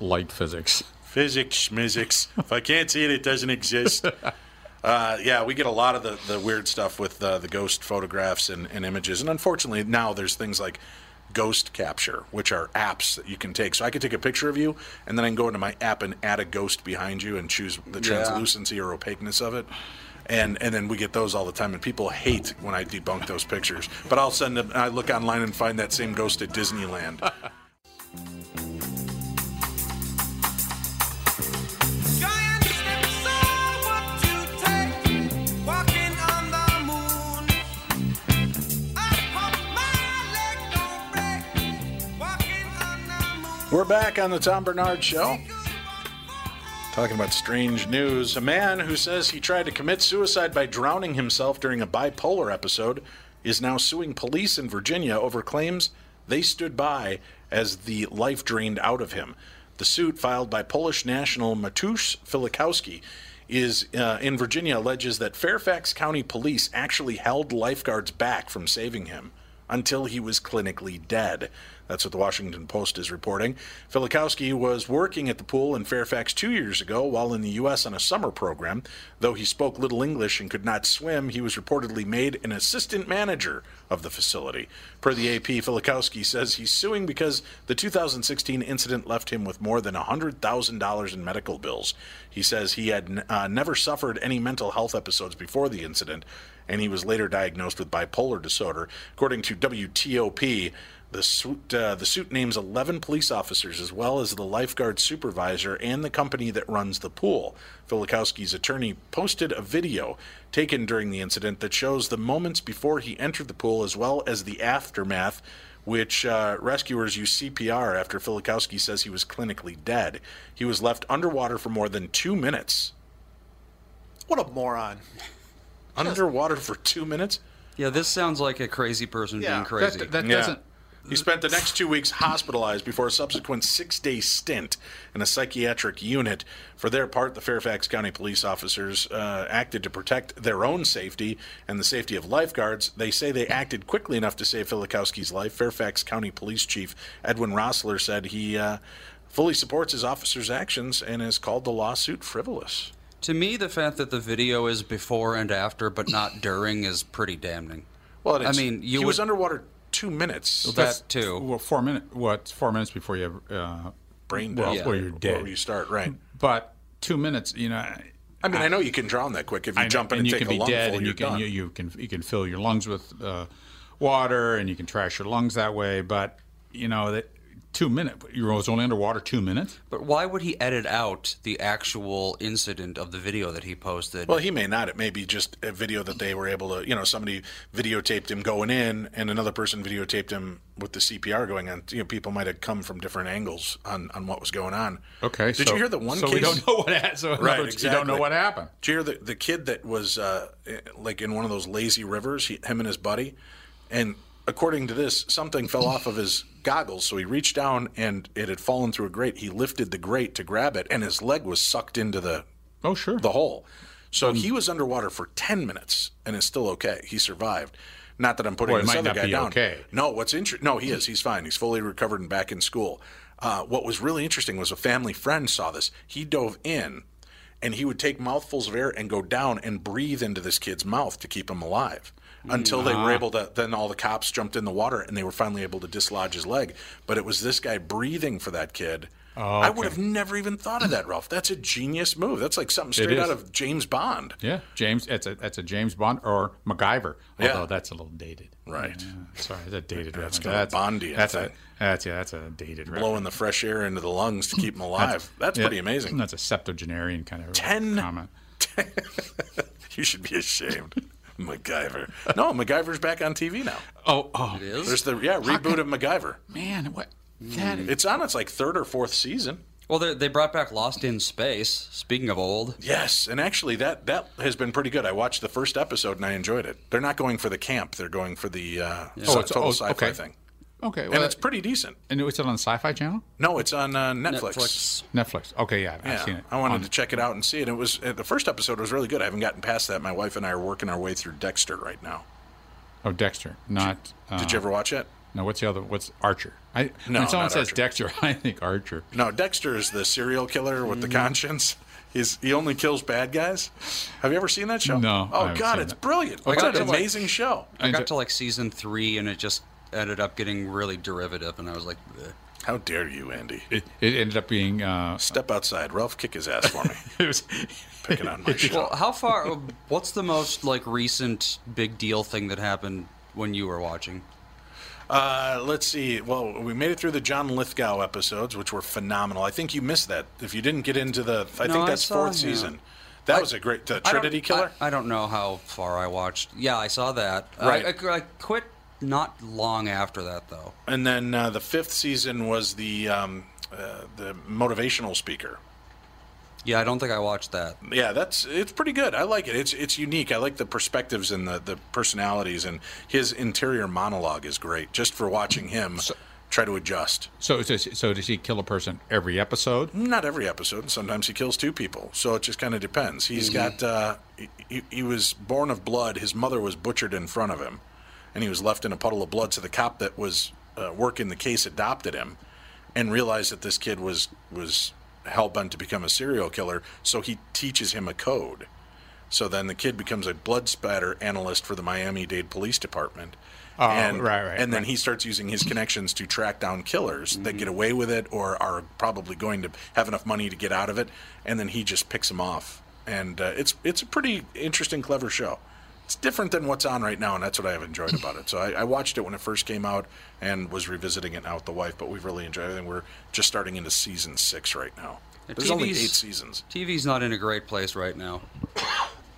light physics. Physics, physics. If I can't see it, it doesn't exist. Uh, yeah, we get a lot of the, the weird stuff with uh, the ghost photographs and, and images. And unfortunately, now there's things like Ghost Capture, which are apps that you can take. So I could take a picture of you, and then I can go into my app and add a ghost behind you and choose the Yeah. translucency or opaqueness of it. And and then we get those all the time, and people hate when I debunk those pictures. But I'll send them. I look online and find that same ghost at Disneyland. We're back on the Tom Barnard Show. Talking about strange news. A man who says he tried to commit suicide by drowning himself during a bipolar episode is now suing police in Virginia over claims they stood by as the life drained out of him. The suit filed by Polish national Matusz Fijalkowski is uh, in Virginia alleges that Fairfax County police actually held lifeguards back from saving him until he was clinically dead. That's what the Washington Post is reporting. Fijalkowski was working at the pool in Fairfax two years ago while in the U.S. on a summer program. Though he spoke little English and could not swim, he was reportedly made an assistant manager of the facility. Per the AP, Fijalkowski says he's suing because the 2016 incident left him with more than $100,000 in medical bills. He says he had uh, never suffered any mental health episodes before the incident, and he was later diagnosed with bipolar disorder. According to WTOP, the suit, uh, the suit names 11 police officers as well as the lifeguard supervisor and the company that runs the pool. Fijalkowski's attorney posted a video taken during the incident that shows the moments before he entered the pool as well as the aftermath, which uh, rescuers use CPR after Fijalkowski says he was clinically dead. He was left underwater for more than two minutes. What a moron. Underwater for two minutes? Yeah, this sounds like a crazy person being crazy. That, that yeah. He spent the next two weeks hospitalized before a subsequent six day stint in a psychiatric unit. For their part, the Fairfax County police officers uh, acted to protect their own safety and the safety of lifeguards. They say they acted quickly enough to save Fijalkowski's life. Fairfax County Police Chief Edwin Roessler said he uh, fully supports his officers' actions and has called the lawsuit frivolous. To me, the fact that the video is before and after, but not during, is pretty damning. Well, I mean, you he would, was underwater two minutes. Well, that too. Well, four minutes. What? Four minutes before you have uh, Brain well, death. Before you're dead. Where you start, right? But two minutes. You know. I mean, I, know you can drown that quick if you I know, jump in and, you take can a be lungful. dead, and you're you can done. you, you can you can fill your lungs with uh, water, and you can trash your lungs that way. But you know that two minutes. You was only underwater two minutes. But why would he edit out the actual incident of the video that he posted? Well, he may not. It may be just a video that they were able to, you know, somebody videotaped him going in, and another person videotaped him with the CPR going on. You know, people might have come from different angles on, on what was going on. Okay, Did so- you hear the one so case? we don't know what happened. So in right, other words, you don't know what happened. Did you hear the, the kid that was uh, like in one of those lazy rivers? He, him and his buddy, and according to this, something fell off of his goggles. So he reached down, and it had fallen through a grate. He lifted the grate to grab it, and his leg was sucked into the oh sure the hole. So he was underwater for ten minutes, and is still okay. He survived. Not that I'm putting he this other guy down. okay. No, what's interesting? No, he is. He's fine. He's fully recovered and back in school. Uh, what was really interesting was a family friend saw this. He dove in, and he would take mouthfuls of air and go down and breathe into this kid's mouth to keep him alive. Until they were able to, then all the cops jumped in the water and they were finally able to dislodge his leg. But it was this guy breathing for that kid. Oh, I would have never even thought of that, Ralph. That's a genius move. That's like something straight out of James Bond. Yeah, James. It's a that's a James Bond or MacGyver. Yeah. Although that's a little dated. Right. Yeah, sorry, that's a dated That's reference. kinda Bondian That's a that's yeah, that's a dated reference. Blowing the fresh air into the lungs to keep him alive. That's, yeah, pretty amazing. That's a septuagenarian kind of Ten- comment. you should be ashamed. MacGyver. No, MacGyver's back on TV now. Oh, oh, It is? There's the yeah reboot of MacGyver. man, what? That It's on its like third or fourth season. Well, they, they brought back Lost in Space. Speaking of old, Yes, and actually that that has been pretty good. I watched the first episode and I enjoyed it. They're not going for the camp; they're going for the uh, sci- Oh, it's- total oh, sci-fi okay. thing, okay, and it's pretty decent. and it's on the Sci-Fi Channel, No, it's on uh, Netflix. Netflix. Netflix. Okay, yeah, I've Yeah, seen it. I wanted On- to check it out and see it. It was uh, the first episode was really good. I haven't gotten past that. My wife and I are working our way through Dexter right now. Oh, Dexter, not. Uh, Did you ever watch it? No, what's the other? What's Archer? I, No, when someone not says Archer. Dexter, I think Archer. No, Dexter is the serial killer with the conscience. He's he only kills bad guys. Have you ever seen that show? No, Oh God, it's it. brilliant. I It's an to, like- amazing show. I got to like season three, and it just ended up getting really derivative, and I was like, "Bleh." How dare you, Andy? It, it ended up being. Uh, Step outside. Ralph, kick his ass for me. it was Picking on my show. well, how far? What's the most like recent big deal thing that happened when you were watching? Uh, let's see. Well, we made it through the John Lithgow episodes, which were phenomenal. I think you missed that. If you didn't get into the, I No, think that's saw fourth him. season. That I- was a great. The I Trinity Killer. I, I don't know how far I watched. Yeah, I saw that. Right. I, I, I quit not long after that though. And then uh, the fifth season was the um, uh, the motivational speaker. Yeah, I don't think I watched that. Yeah, that's it's pretty good. I like it. It's it's unique. I like the perspectives and the, the personalities and his interior monologue is great. Just for watching him try to adjust. so, so, so does he kill a person every episode? Not every episode. Sometimes he kills two people. So it just kind of depends. He's got. Uh, he- he, he was born of blood. His mother was butchered in front of him, and he was left in a puddle of blood. So the cop that was uh, working the case adopted him, and realized that this kid was was hell bent to become a serial killer. So he teaches him a code. So then the kid becomes a blood spatter analyst for the Miami Dade Police Department. Oh, and, right, right, And then right. he starts using his connections to track down killers that get away with it or are probably going to have enough money to get out of it. And then he just picks them off. And uh, it's it's a pretty interesting, clever show. It's different than what's on right now, and that's what I have enjoyed about it. So I, I watched it when it first came out and was revisiting it now with the wife. But we've really enjoyed it. And we're just starting into season six right now. There's only eight seasons. TV's not in a great place right now.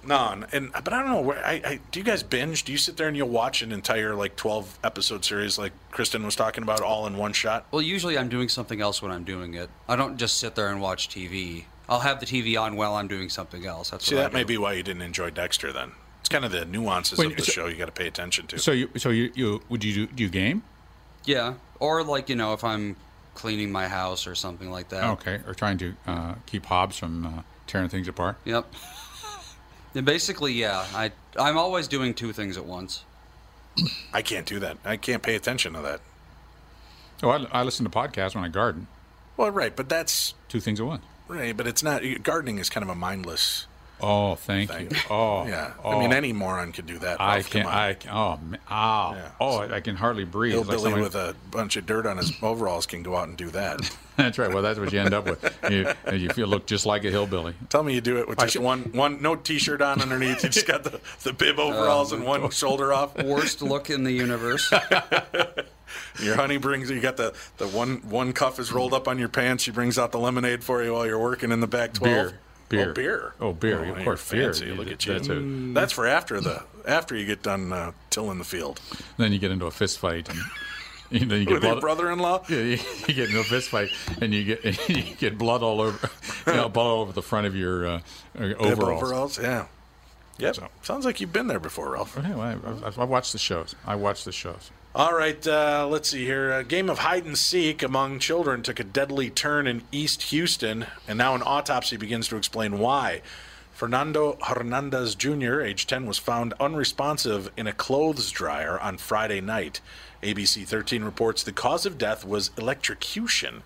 No, and, but I don't know where. I, I do you guys binge? Do you sit there and you'll watch an entire like twelve episode series like Kristen was talking about all in one shot? Well, usually I'm doing something else when I'm doing it. I don't just sit there and watch TV. I'll have the TV on while I'm doing something else. That's See, what I that may be why you didn't enjoy Dexter. Then kind of the nuances Wait, of the so- show you got to pay attention to. So you, so you, you would you do, do you game? Yeah, or like you know, if I'm cleaning my house or something like that. Okay, or trying to uh, keep Hobbs from uh, tearing things apart. Yep. And basically, yeah, I I'm always doing two things at once. I can't do that. I can't pay attention to that. Oh, I, I listen to podcasts when I garden. Well, right, but that's Two things at once. right. But it's not gardening is kind of a mindless. Oh, thank thing. you. Oh, yeah. oh. I mean, any moron could do that. I can. I can, oh man, ow. Oh, yeah. oh I can hardly breathe. It's like Hillbilly somebody- with a bunch of dirt on his overalls can go out and do that. that's right. Well, that's what you end up with. You, you feel look just like a hillbilly. Tell me you do it with just should- one, one, no t-shirt on underneath. You just got the, the bib um, overalls and one shoulder off. Worst look in the universe. Your honey brings you got the, the one one cuff is rolled up on your pants. She brings out the lemonade for you while you're working in the back twelve. Beer. Beer. Oh, beer. Oh, beer. Oh, of you're course, beer. fancy. Look at you. That's a- That's for after the after you get done uh, tilling the field then you get into a fist fight. And, and then you get with your blood. brother-in-law. Yeah, you, you get into a fist fight, and you get you get blood all over, you know, blood all over the front of your uh, overalls. overalls. Yeah. Yep. So- Sounds like you've been there before, Ralph. Okay, well, I, I, I watch the shows. I watch the shows. All right, uh, let's see here. A game of hide and seek among children took a deadly turn in East Houston, and now an autopsy begins to explain why. Fernando Hernandez Jr., age 10, was found unresponsive in a clothes dryer on Friday night. ABC 13 reports the cause of death was electrocution.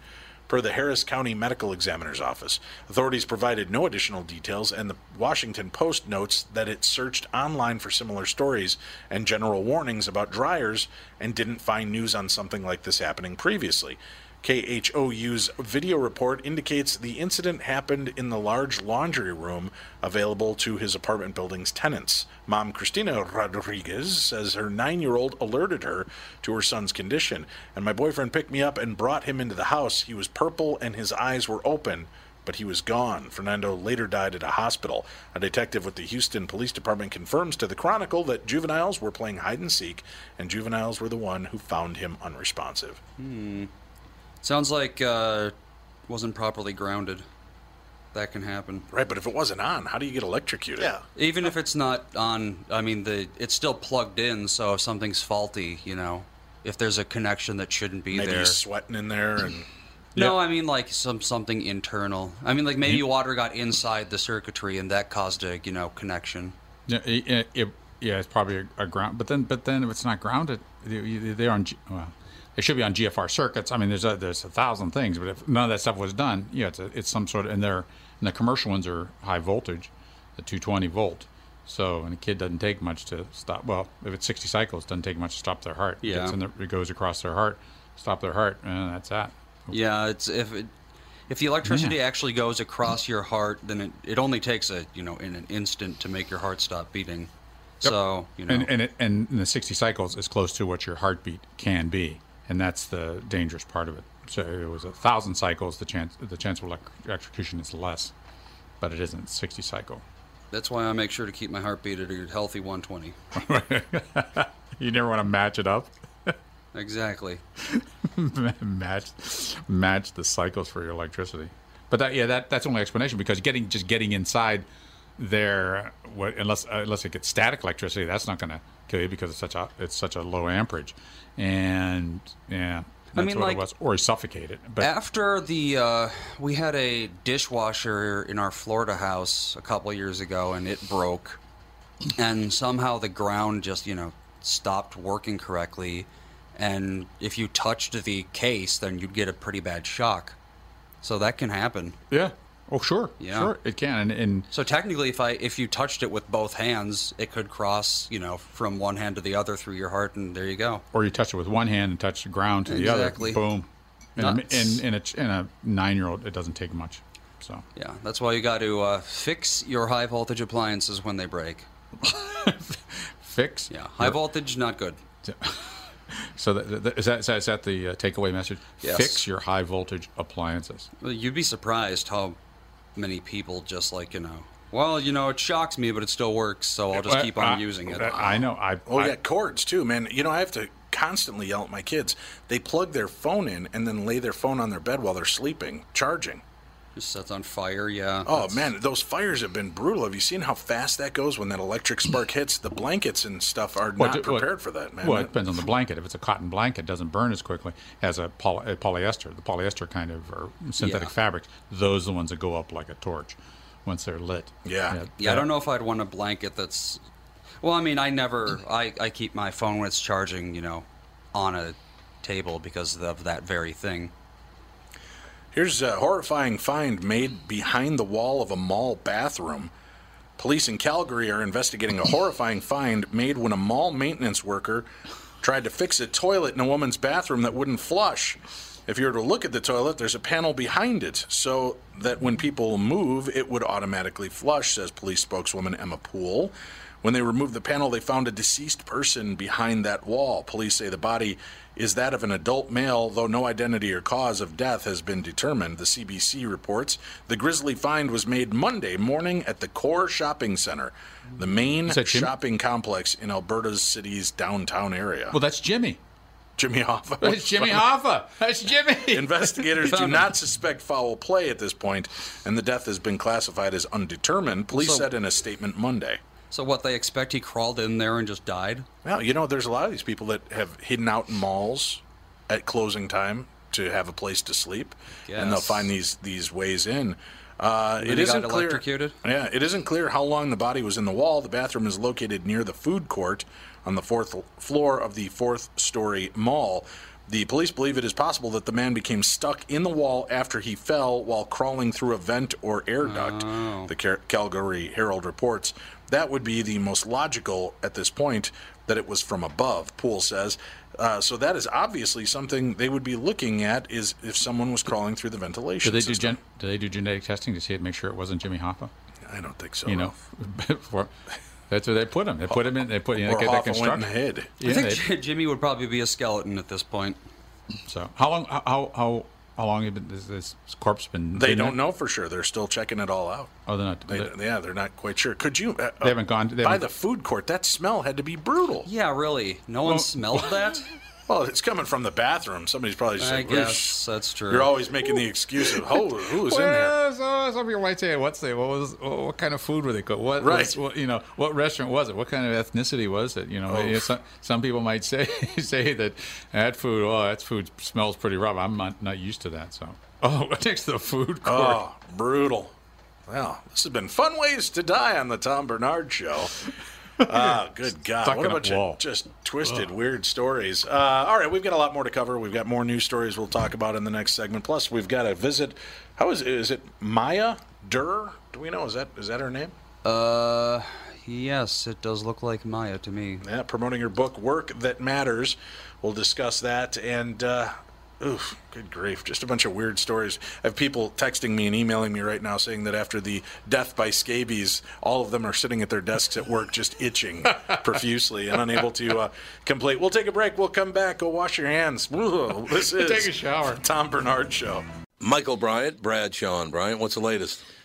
Per the Harris County Medical Examiner's Office, authorities provided no additional details, and the Washington Post notes that it searched online for similar stories and general warnings about dryers and didn't find news on something like this happening previously. KHOU's video report indicates the incident happened in the large laundry room available to his apartment building's tenants. Mom Christina Rodriguez says her nine year old alerted her to her son's condition, and my boyfriend picked me up and brought him into the house. He was purple and his eyes were open. But he was gone. Fernando later died at a hospital. A detective with the Houston Police Department confirms to the Chronicle that juveniles were playing hide and seek, and juveniles were the one who found him unresponsive. Hmm. Sounds like uh, wasn't properly grounded. That can happen. Right, but if it wasn't on, how do you get electrocuted? Yeah. Even if it's not on, I mean, the it's still plugged in. So if something's faulty, you know, if there's a connection that shouldn't be Maybe there. he's sweating in there and No, I mean like some something internal. I mean like maybe water got inside the circuitry and that caused a you know connection. Yeah, it, it, it- yeah, it's probably a, a ground. But then, but then, if it's not grounded, they, they're on. G- Well, they should be on GFR circuits. I mean, there's a, there's a thousand things, but if none of that stuff was done, yeah, it's a, it's some sort of. And they're and the commercial ones are high voltage, the 220 volt. So, and a kid doesn't take much to stop. Well, if it's 60 cycles, it doesn't take much to stop their heart. It Yeah. gets in the, it goes across their heart, stop their heart, and that's that. Yeah, it's if it, if the electricity actually goes across your heart, then it, it only takes a you know in an instant to make your heart stop beating. Yep. So you know, and and, it, and the 60 cycles is close to what your heartbeat can be, and that's the dangerous part of it. So it was a thousand cycles. The chance the chance of elec- electrocution is less, but it isn't 60 cycle. that's why I make sure to keep my heartbeat at a healthy 120. You never want to match it up. Exactly. match match the cycles for your electricity. But that yeah, that that's only explanation because getting just getting inside there, what, unless uh, unless it gets static electricity, that's not going to you because it's such a it's such a low amperage, and yeah, that's mean, what like- it was, or he suffocated. But After the, uh, we had a dishwasher in our Florida house a couple years ago, and it broke, and somehow the ground just you know stopped working correctly, and if you touched the case, then you'd get a pretty bad shock. So that can happen. yeah, oh sure, Yeah. sure, it can, and, and So technically, if I if you touched it with both hands, it could cross you know from one hand to the other through your heart, and there you go. or you touch it with one hand and touch the ground to Exactly. the other, boom. In a, Nuts. in, in a in a nine year old, it doesn't take much. So Yeah, that's why you got to uh, fix your high voltage appliances when they break. fix. Yeah, high voltage not good. So that, is that is that, is that the uh, takeaway message? Yes. Fix your high voltage appliances. Well, You'd be surprised how many people just like you know. Well, you know, it shocks me, but it still works, so I'll just Well, keep on I- using it. I know. I Oh, I- yeah, cords too, man. You know, I have to constantly yell at my kids. They plug their phone in and then lay their phone on their bed while they're sleeping, charging. Just sets on fire. Yeah. Oh that's- man, those fires have been brutal. Have you seen how fast that goes when that electric spark hits? The blankets and stuff are Well, not it- well, prepared for that, man. Well, it depends on the blanket. If it's a cotton blanket, it doesn't burn as quickly as a, poly, a polyester. The polyester kind of or synthetic Yeah. fabrics. Those are the ones that go up like a torch once they're lit. Yeah. Yeah, I don't know if I'd want a blanket that's. Well, I mean, I never. I, I keep my phone when it's charging, you know, on a table because of that very thing. Here's a horrifying find made behind the wall of a mall bathroom. Police in Calgary are investigating a horrifying find made when a mall maintenance worker tried to fix a toilet in a woman's bathroom that wouldn't flush. If you were to look at the toilet, there's a panel behind it so that when people move, it would automatically flush, says police spokeswoman Emma Poole. When they removed the panel, they found a deceased person behind that wall. Police say the body is that of an adult male, though no identity or cause of death has been determined. The CBC reports the grisly find was made Monday morning at the Core Shopping Center, the main Is that Jim- shopping complex in Alberta's city's downtown area. Well, that's Jimmy. Jimmy Hoffa. That's Jimmy Hoffa. That's Jimmy. Investigators do not suspect foul play at this point, and the death has been classified as undetermined. Police So- said in a statement Monday. So what they expect? He crawled in there and just died. Well, you know, there's a lot of these people that have hidden out in malls at closing time to have a place to sleep, and they'll find these these ways in. Uh, it isn't clear. electrocuted? Yeah, it isn't clear how long the body was in the wall. The bathroom is located near the food court on the fourth floor of the fourth story mall. The police believe it is possible that the man became stuck in the wall after he fell while crawling through a vent or air duct. The Cal- Calgary Herald reports that would be the most logical at this point that it was from above. Poole says. Uh, so that is obviously something they would be looking at is if someone was crawling through the ventilation. Do they do gen- do they do genetic testing to see it, make sure it wasn't Jimmy Hoffa? I don't think so. You know, for, that's where they put him. They put him in. They put you know, Or get that Hoffa went and construction. hid. I think Jimmy would probably be a skeleton at this point. so how long? How how how long have been, has this corpse been? They don't there? know for sure. They're still checking it all out. Oh, they're not. They, they- yeah, they're not quite sure. Could you? Uh, They haven't gone- they by haven't- the food court. That smell had to be brutal. Yeah, really. No one Well- smelled that. Well, it's coming from the bathroom. Somebody's probably just I like, guess that's true. You're always making the excuse of, oh, who was in there? So some people might say, "What's the what was what, what kind of food were they cooked? What, Right. was- what you know? What restaurant was it? What kind of ethnicity was it? You know, Oh. you know, some, some people might say say that that food, oh, that food smells pretty rough. I'm not not used to that. So, oh, next to the food oh, court. Oh, brutal. Well, this has been fun ways to die on the Tom Barnard Show. Ah, good God! Stuck what a in a bunch of just twisted, weird stories. Uh, all right, we've got a lot more to cover. We've got more news stories we'll talk about in the next segment. Plus, we've got a visit. How is is it Maya Durr? Do we know? Is that is that her name? Uh, Yes, it does look like Maya to me. Yeah, promoting her book, Work That Matters. We'll discuss that. And, uh, oof, good grief. Just a bunch of weird stories. I have people texting me and emailing me right now saying that after the death by scabies, all of them are sitting at their desks at work just itching profusely and unable to uh, complete. We'll take a break. We'll come back. Go wash your hands. Ooh, this is Take a shower. Tom Barnard Show. Michael Bryant, Bradshaw and Bryant, what's the latest?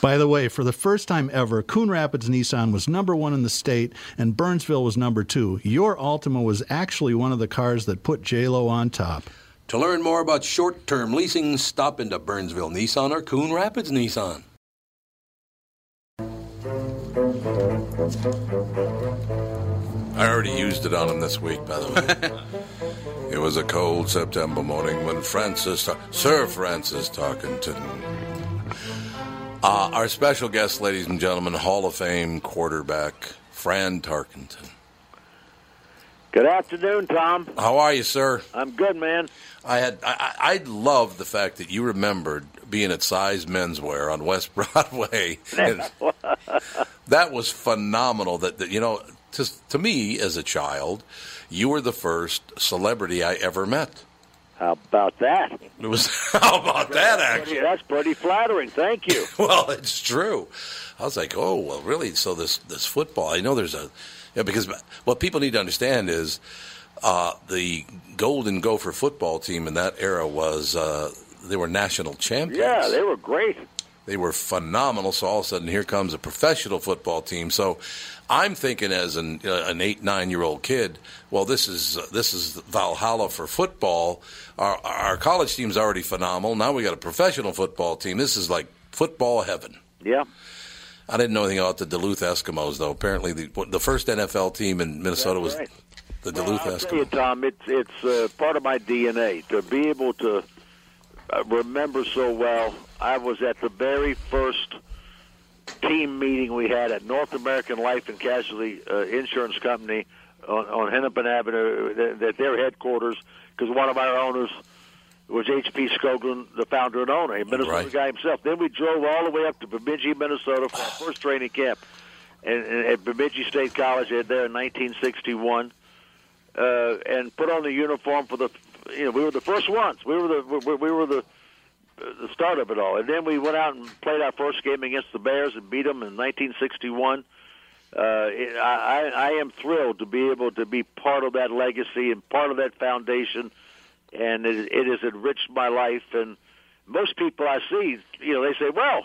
By the way, for the first time ever, Coon Rapids Nissan was number one in the state, and Burnsville was number two. Your Altima was actually one of the cars that put JLo on top. To learn more about short-term leasing, stop into Burnsville Nissan or Coon Rapids Nissan. I already used it on him this week, by the way. it was a cold September morning when Francis, Sir Francis Tarkenton, uh, our special guest, ladies and gentlemen, Hall of Fame quarterback Fran Tarkenton. Good afternoon, Tom. How are you, sir? I'm good, man. I had I, I love the fact that you remembered being at Size Menswear on West Broadway. That was phenomenal. That, that you know, to to me as a child, you were the first celebrity I ever met. How about that? It was how about that actually? That's pretty flattering. Thank you. well, it's true. I was like, oh, well, really? So this this football? I know there's a yeah, because what people need to understand is uh, the Golden Gopher football team in that era was uh, they were national champions. Yeah, they were great. They were phenomenal. So all of a sudden, here comes a professional football team. So I'm thinking, as an uh, an eight nine year old kid, well, this is uh, this is Valhalla for football. Our our college team's already phenomenal. Now we got a professional football team. This is like football heaven. Yeah. I didn't know anything about the Duluth Eskimos, though. Apparently, the the first NFL team in Minnesota was right. the Duluth I'll tell you, Eskimos. Tom, it's it's uh, part of my DNA to be able to uh, remember so well. I was at the very first team meeting we had at North American Life and Casualty uh, Insurance Company on, on Hennepin Avenue, at their headquarters, because one of our owners was H.P. Skoglund, the founder and owner, a Minnesota Right. guy himself. Then we drove all the way up to Bemidji, Minnesota for our first training camp and, and at Bemidji State College there in 1961, uh, and put on the uniform for the. You know, we were the first ones. We were the we, we were the the start of it all, and then we went out and played our first game against the Bears and beat them in 1961. Uh, I I am thrilled to be able to be part of that legacy and part of that foundation, and it, it has enriched my life. And most people I see, you know, they say, "Well,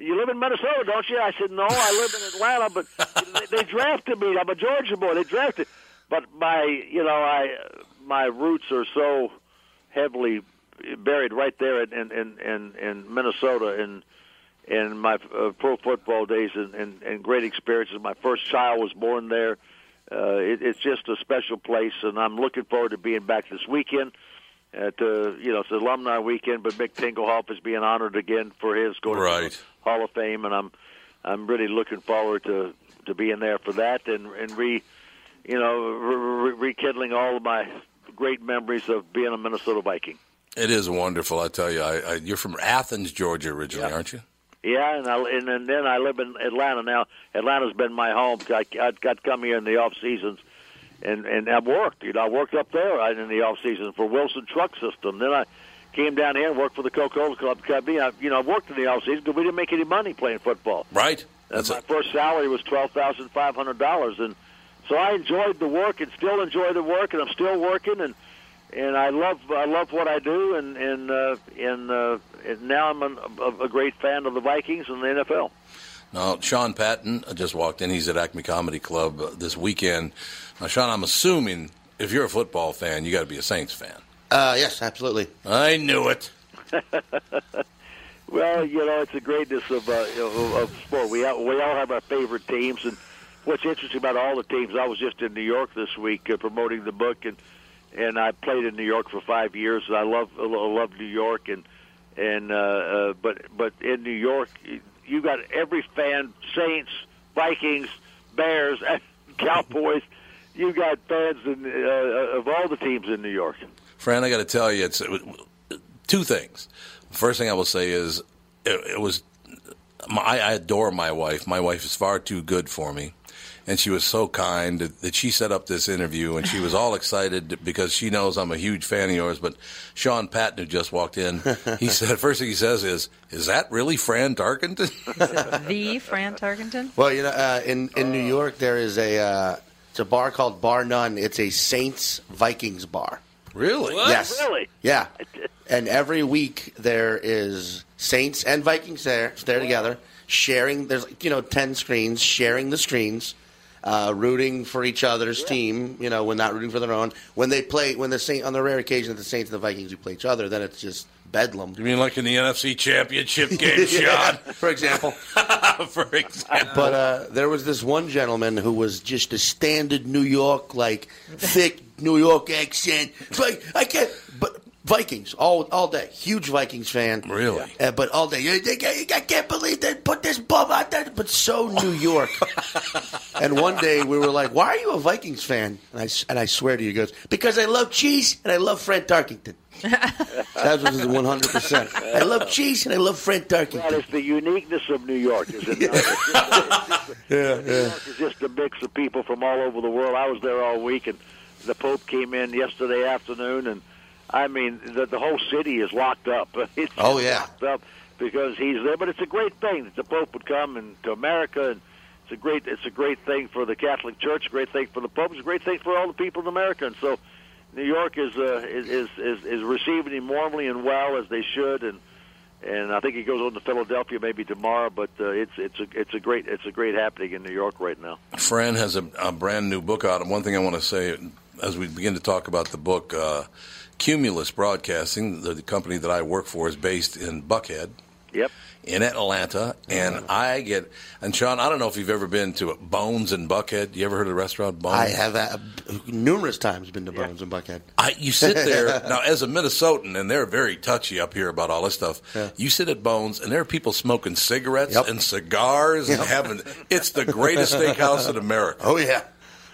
you live in Minnesota, don't you?" I said, "No, I live in Atlanta, but they, they drafted me. I'm a Georgia boy. They drafted, but my, you know, I my roots are so heavily buried right there in in in, in Minnesota, and and my uh, pro football days and, and, and great experiences. My first child was born there. Uh, it, it's just a special place, and I'm looking forward to being back this weekend. At uh, you know, it's alumni weekend, but Mick Tingelhoff is being honored again for his going to the Hall of Fame, and I'm I'm really looking forward to to being there for that and and re you know re- rekindling all of my great memories of being a Minnesota Viking. It is wonderful, I tell you. I, I, you're from Athens, Georgia, originally, aren't you? Yeah, and I and, and then I live in Atlanta now. Atlanta's been my home. I, I got come here in the off seasons, and and I've worked. You know, I worked up there right, in the off season for Wilson Truck System. Then I came down here and worked for the Coca-Cola Club company. I, you know, I worked in the off season because we didn't make any money playing football. Right. That's And my first salary was twelve thousand five hundred dollars, and so I enjoyed the work and still enjoy the work, and I'm still working, and and I love I love what I do, and and uh, and, uh, and now I'm an, a, a great fan of the Vikings and the NFL. Now, Sean Patton just walked in. He's at Acme Comedy Club uh, this weekend. Now, Sean, I'm assuming if you're a football fan, you got to be a Saints fan. Uh, yes, absolutely. I knew it. Well, you know, it's the greatness of uh, of, of sport. We all, we all have our favorite teams, and what's interesting about all the teams. I was just in New York this week uh, promoting the book, and and I played in New York for five years. I love love New York, and and uh, uh, but but in New York, you got every fan: Saints, Vikings, Bears, Cowboys. You got fans in, uh, of all the teams in New York. Fran, I got to tell you, it's it, two things. First thing I will say is it, it was my, I adore my wife. My wife is far too good for me. And she was so kind that that she set up this interview, and she was all excited because she knows I'm a huge fan of yours. But Sean Patton, who just walked in, he said first thing he says is, "Is that really Fran Tarkenton?" the Fran Tarkenton? Well, you know, uh, in in New York there is a uh, it's a bar called Bar None. It's a Saints Vikings bar. Really? Yes. Really? Yeah. And every week there is Saints and Vikings there there together, sharing. There's you know ten screens, sharing the screens, uh, rooting for each other's team. You know, when not rooting for their own. When they play, when the Saint on the rare occasion that the Saints and the Vikings do play each other, then it's just bedlam. You mean like in the NFC Championship game, Yeah, Sean? for example. for example. But uh, there was this one gentleman who was just a standard New York, like thick New York accent. It's like I can't. But Vikings all all day, huge Vikings fan. Really? Uh, but all day, "You- you- I can't believe they put this bum out there. But so New York. and one day we were like, "Why are you a Vikings fan?" And I s- and I swear to you, he goes, "Because I love cheese and I love Fred Tarkington." that was one hundred percent. I love cheese and I love Fred Tarkington. That is the uniqueness of New York, is it? not? It's just- Yeah, New York is just a mix of people from all over the world. I was there all week, and the Pope came in yesterday afternoon, and I mean, the, the whole city is locked up. It's Oh, yeah. locked up because he's there. But it's a great thing that the Pope would come and to America, and it's a great it's a great thing for the Catholic Church, a great thing for the Pope, it's a great thing for all the people in America. And so, New York is uh, is, is is is receiving him warmly and well as they should, and and I think he goes on to Philadelphia maybe tomorrow. But uh, it's it's a it's a great it's a great happening in New York right now. Fran has a, a brand new book out. And one thing I want to say as we begin to talk about the book, uh, Cumulus Broadcasting, the, the company that I work for, is based in Buckhead. Yep. In Atlanta, and I get and Sean, I don't know if you've ever been to Bones in Buckhead. You ever heard of the restaurant Bones? I have uh, numerous times been to Bones and Buckhead. I, you sit there now as a Minnesotan, and they're very touchy up here about all this stuff. You sit at Bones, and there are people smoking cigarettes and cigars and having. It's the greatest steakhouse in America. Oh yeah,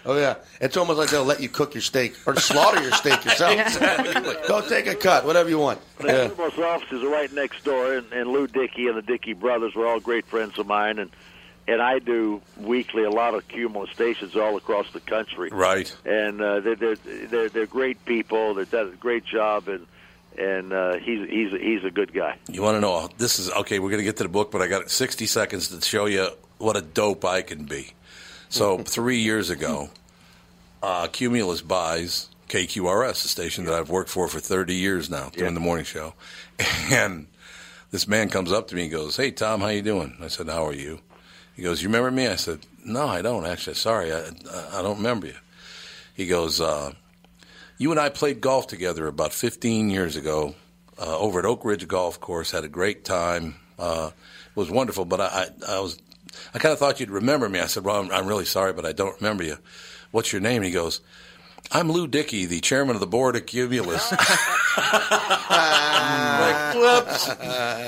oh yeah. It's almost like they'll let you cook your steak or slaughter your steak yourself. Go take a cut, whatever you want. The Yeah. Cumulus offices are right next door, and, and Lew Dickey and the Dickey brothers were all great friends of mine, and and I do weekly a lot of Cumulus stations all across the country. Right. And uh, they're, they're they're they're great people. They've done a great job, and and uh, he's he's he's a good guy. You want to know? This is okay. We're going to get to the book, but I got 60 seconds to show you what a dope I can be. So three years ago, uh, Cumulus buys KQRS, the station that I've worked for for 30 years now, doing the morning show, and this man comes up to me and goes, "Hey Tom, how you doing?" I said, "How are you?" He goes, "You remember me?" I said, "No, I don't actually. Sorry, I I don't remember you." He goes, uh, "You and I played golf together about 15 years ago uh, over at Oak Ridge Golf Course. Had a great time. Uh, was wonderful. But I, I, I was, I kind of thought you'd remember me. I said, "Well, I'm, I'm really sorry, but I don't remember you. What's your name?" And he goes, "I'm Lew Dickey, the chairman of the board of Cumulus." like, whoops.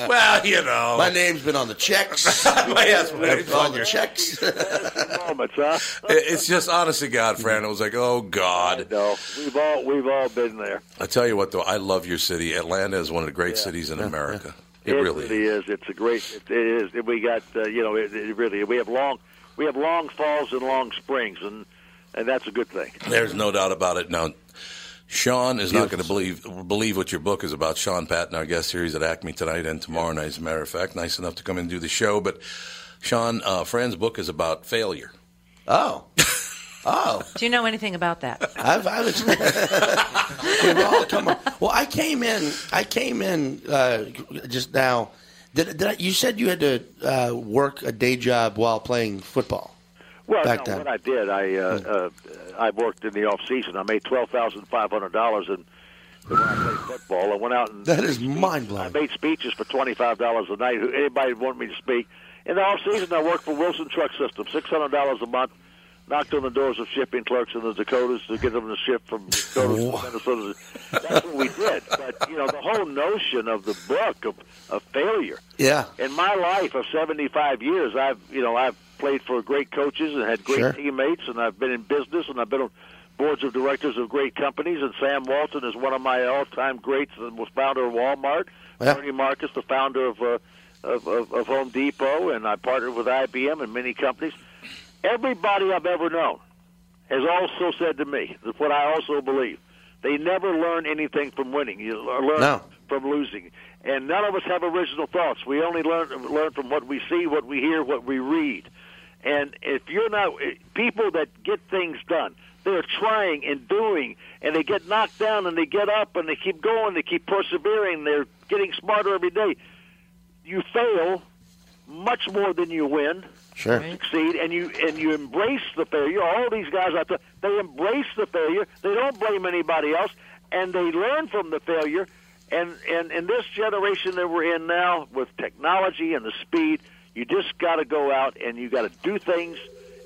Well, you know, My name's been on the checks. yes, my name's on on the your- checks. moments, huh? It's just honest to God, Fran. It was like, oh God. No, we've all we've all been there. I tell you what, though, I love your city. Atlanta is one of the great cities in America. It, really is. is. It's a great. It, it is. We got uh, you know. It, it really. We have long. We have long falls and long springs, and and that's a good thing. There's no doubt about it. Now, Sean is not going to believe believe what your book is about. Sean Patton, our guest here, he's at Acme tonight and tomorrow night. As a matter of fact, nice enough to come and do the show. But Sean, uh, Fran's book is about failure. Oh, oh. Do you know anything about that? I've, I've We've all come up- Well, I came in. I came in uh, just now. Did, did I, you said you had to uh, work a day job while playing football? Well, back no, then. what I did, I uh, uh, I worked in the off season. I made twelve thousand five hundred dollars, and when I played football, I went out and That is mind blowing. I made speeches for twenty five dollars a night. Who Anybody wanted me to speak in the off season? I worked for Wilson Truck System, six hundred dollars a month. Knocked on the doors of shipping clerks in the Dakotas to get them to ship from Dakotas to Minnesota. That's what we did. But you know, the whole notion of the book of, of failure Yeah. in my life of 75 years, I've you know I've played for great coaches and had great Sure. teammates, and I've been in business and I've been on boards of directors of great companies. And Sam Walton is one of my all-time greats and was founder of Walmart. Yeah. Bernie Marcus, the founder of, uh, of, of of Home Depot, and I partnered with IBM and many companies. Everybody I've ever known has also said to me that's what I also believe. They never learn anything from winning. You learn No. from losing. And none of us have original thoughts. We only learn learn from what we see, what we hear, what we read. And if you're not eh, people that get things done, they're trying and doing, and they get knocked down and they get up and they keep going, they keep persevering. They're getting smarter every day. You fail much more than you win Sure. succeed and you and you embrace the failure. All these guys out there, they embrace the failure. They don't blame anybody else, and they learn from the failure. And and in this generation that we're in now, with technology and the speed, you just got to go out and you got to do things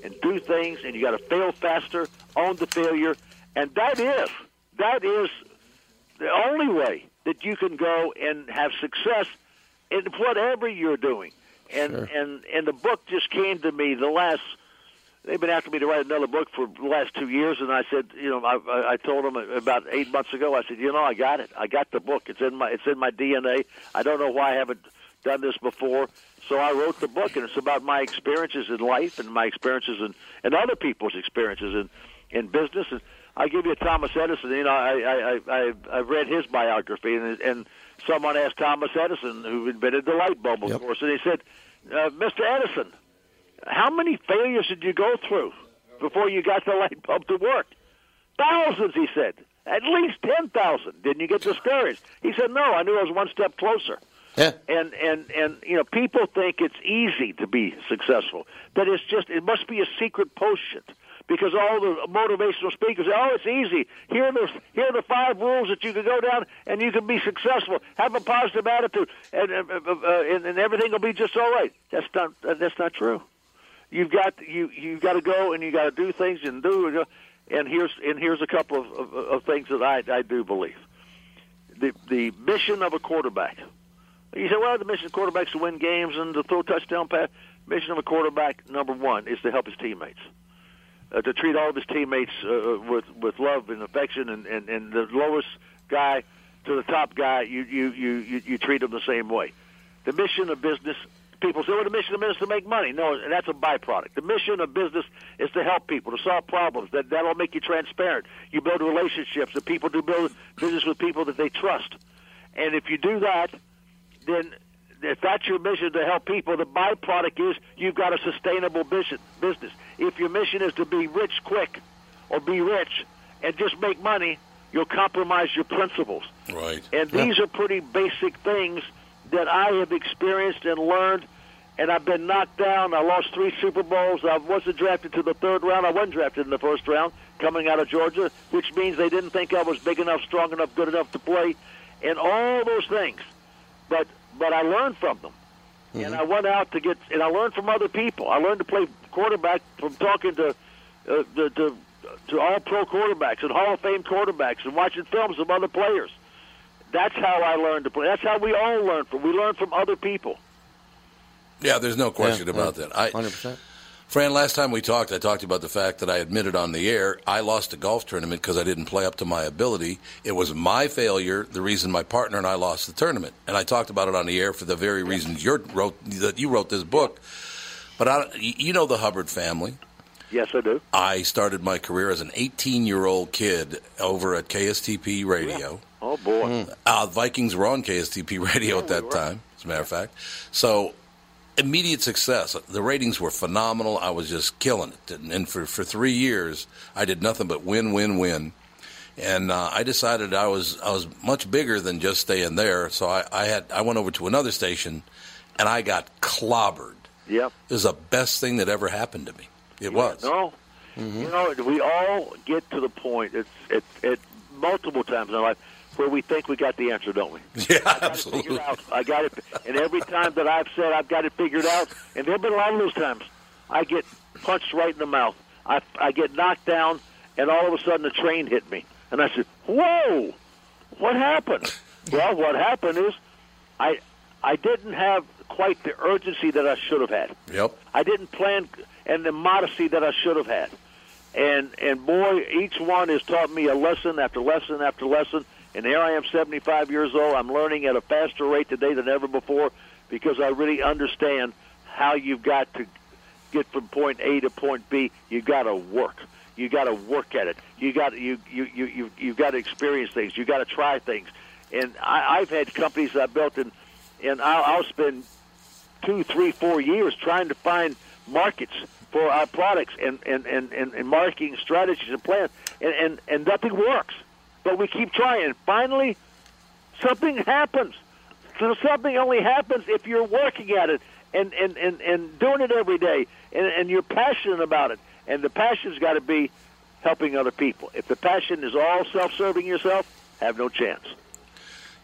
and do things, and you got to fail faster, own the failure, and that is that is the only way that you can go and have success in whatever you're doing. And Sure. and and the book just came to me the last. They've been asking me to write another book for the last two years, and I said, you know, I, I- told them about eight months ago. I said, you know, I got it. I got the book. It's in my it's in my DNA. I don't know why I haven't done this before. So I wrote the book, and it's about my experiences in life and my experiences in and other people's experiences in in business. And I give you Thomas Edison. You know, I I I I I've read his biography, and and someone asked Thomas Edison, who invented the light bulb, of course, and he said, uh, "Mr. Edison, how many failures did you go through before you got the light bulb to work?" Thousands, he said. At least ten thousand. Didn't you get discouraged? He said, "No, I knew I was one step closer." Yeah. And and and you know, people think it's easy to be successful. That it's just it must be a secret potion because all the motivational speakers say, "Oh, it's easy. Here are the here are the five rules that you can go down and you can be successful. Have a positive attitude, and uh, uh, uh, and, and everything will be just all right." That's not that's not true. You've got you you've got to go and you got to do things and do. And here's and here's a couple of, of, of things that I I do believe. The the mission of a quarterback. You say, well, the mission of quarterbacks to win games and to throw touchdown pass. Mission of a quarterback, number one, is to help his teammates, uh, to treat all of his teammates uh, with with love and affection, and, and, and the lowest guy to the top guy, you you you you, you treat them the same way. The mission of business. People say, well, the mission of business is to make money. No, that's a byproduct. The mission of business is to help people, to solve problems. That that'll make you transparent. You build relationships, The people do build business with people that they trust. And if you do that, then if that's your mission to help people, the byproduct is you've got a sustainable business. If your mission is to be rich quick, or be rich and just make money, you'll compromise your principles. Right. And these are pretty basic things that I have experienced and learned. And I've been knocked down. I lost three Super Bowls. I wasn't drafted to the third round. I wasn't drafted in the first round coming out of Georgia, which means they didn't think I was big enough, strong enough, good enough to play, and all those things. But but I learned from them. and mm-hmm. I went out to get and I learned from other people. I learned to play quarterback from talking to uh, to, to to all pro quarterbacks and Hall of Fame quarterbacks and watching films of other players. That's how I learned to play. That's how we all learn from. We learn from other people. Yeah, there's no question Yeah, about yeah. that. I, 100%. Fran, last time we talked, I talked about the fact that I admitted on the air I lost a golf tournament because I didn't play up to my ability. It was my failure, the reason my partner and I lost the tournament, and I talked about it on the air for the very reasons you wrote that you wrote this book. But I, you know the Hubbard family. Yes, I do. I started my career as an 18 year old kid over at KSTP Radio. Oh boy. Uh, Vikings were on KSTP radio at that time, as a matter of fact. So immediate success. The ratings were phenomenal. I was just killing it. And, and for, for three years, I did nothing but win, win, win. And uh, I decided I was I was much bigger than just staying there. So I, I had I went over to another station, and I got clobbered. Yep. It was the best thing that ever happened to me. It was. No. Mm-hmm. You know, we all get to the point. It's it, it multiple times in our life where we think we got the answer, don't we? Yeah, I absolutely. out. I got it, and every time that I've said I've got it figured out, and there've been a lot of those times, I get punched right in the mouth. I I get knocked down, and all of a sudden the train hit me, and I said, "Whoa, what happened?" well, what happened is, I I didn't have quite the urgency that I should have had. Yep. I didn't plan and the modesty that I should have had. And and boy, each one has taught me a lesson after lesson after lesson. And here I am, 75 years old. I'm learning at a faster rate today than ever before because I really understand how you've got to get from point A to point B. You got to work. You got to work at it. You got you you you you you've got to experience things. You got to try things. And I, I've had companies I built, and and I'll, I'll spend two, three, four years trying to find markets for our products and and, and, and, and marketing strategies and plans, and, and and nothing works. But we keep trying. And finally, something happens. So something only happens if you're working at it and and, and, and doing it every day, and, and you're passionate about it. And the passion's got to be helping other people. If the passion is all self-serving yourself, have no chance.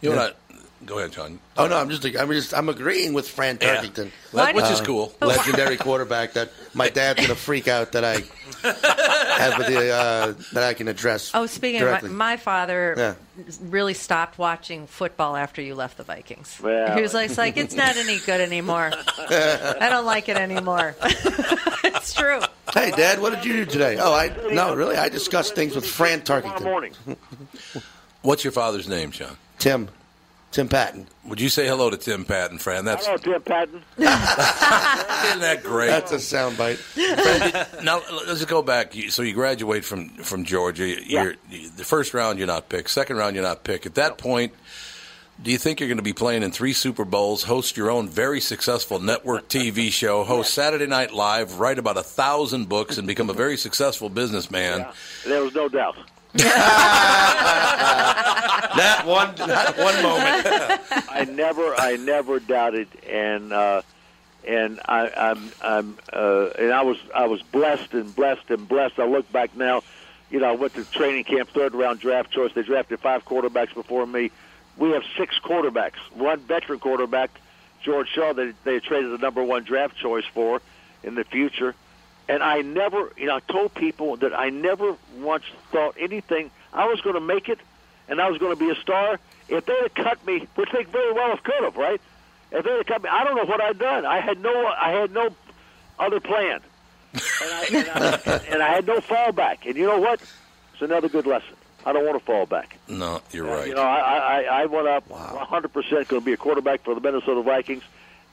You know what? I, go ahead, Sean. Oh no, I'm just I'm just I'm agreeing with Fran Yeah. Tarkenton, Why- Which is cool. legendary quarterback. That my dad's gonna freak out that I have the uh, that I can address. Oh, speaking directly. of my, my father, Yeah. really stopped watching football after you left the Vikings. Well. he was like, it's like it's not any good anymore. I don't like it anymore. it's true. Hey, Dad, what did you do today? Oh, I no, really, I discussed things with Fran Tarkenton. morning. What's your father's name, Sean? Tim. Tim Patton. Would you say hello to Tim Patton, Fran? That's Hello, Tim Patton. isn't that great? That's a soundbite. now let's go back. So you graduate from from Georgia. You're, The first round you're not picked. Second round you're not picked. At that point, do you think you're going to be playing in three Super Bowls, host your own very successful network TV show, host Saturday Night Live, write about a thousand books, and become a very successful businessman? There was no doubt. Not one, not one moment. I never, I never doubted, and uh, and I, I'm, I'm, uh, and I was, I was blessed and blessed and blessed. I look back now, you know, I went to training camp, third round draft choice. They drafted five quarterbacks before me. We have six quarterbacks. One veteran quarterback, George Shaw, that they traded the number one draft choice for in the future. And I never, you know, I told people that I never once thought anything. I was going to make it, and I was going to be a star. If they had cut me, which they very well have could have, right? If they had cut me, I don't know what I'd done. I had no, I had no other plan, and I, and I, and I had no fallback. And you know what? It's another good lesson. I don't want to fall back. No, you're uh, right. You know, I, I, I went up 100 percent going to be a quarterback for the Minnesota Vikings,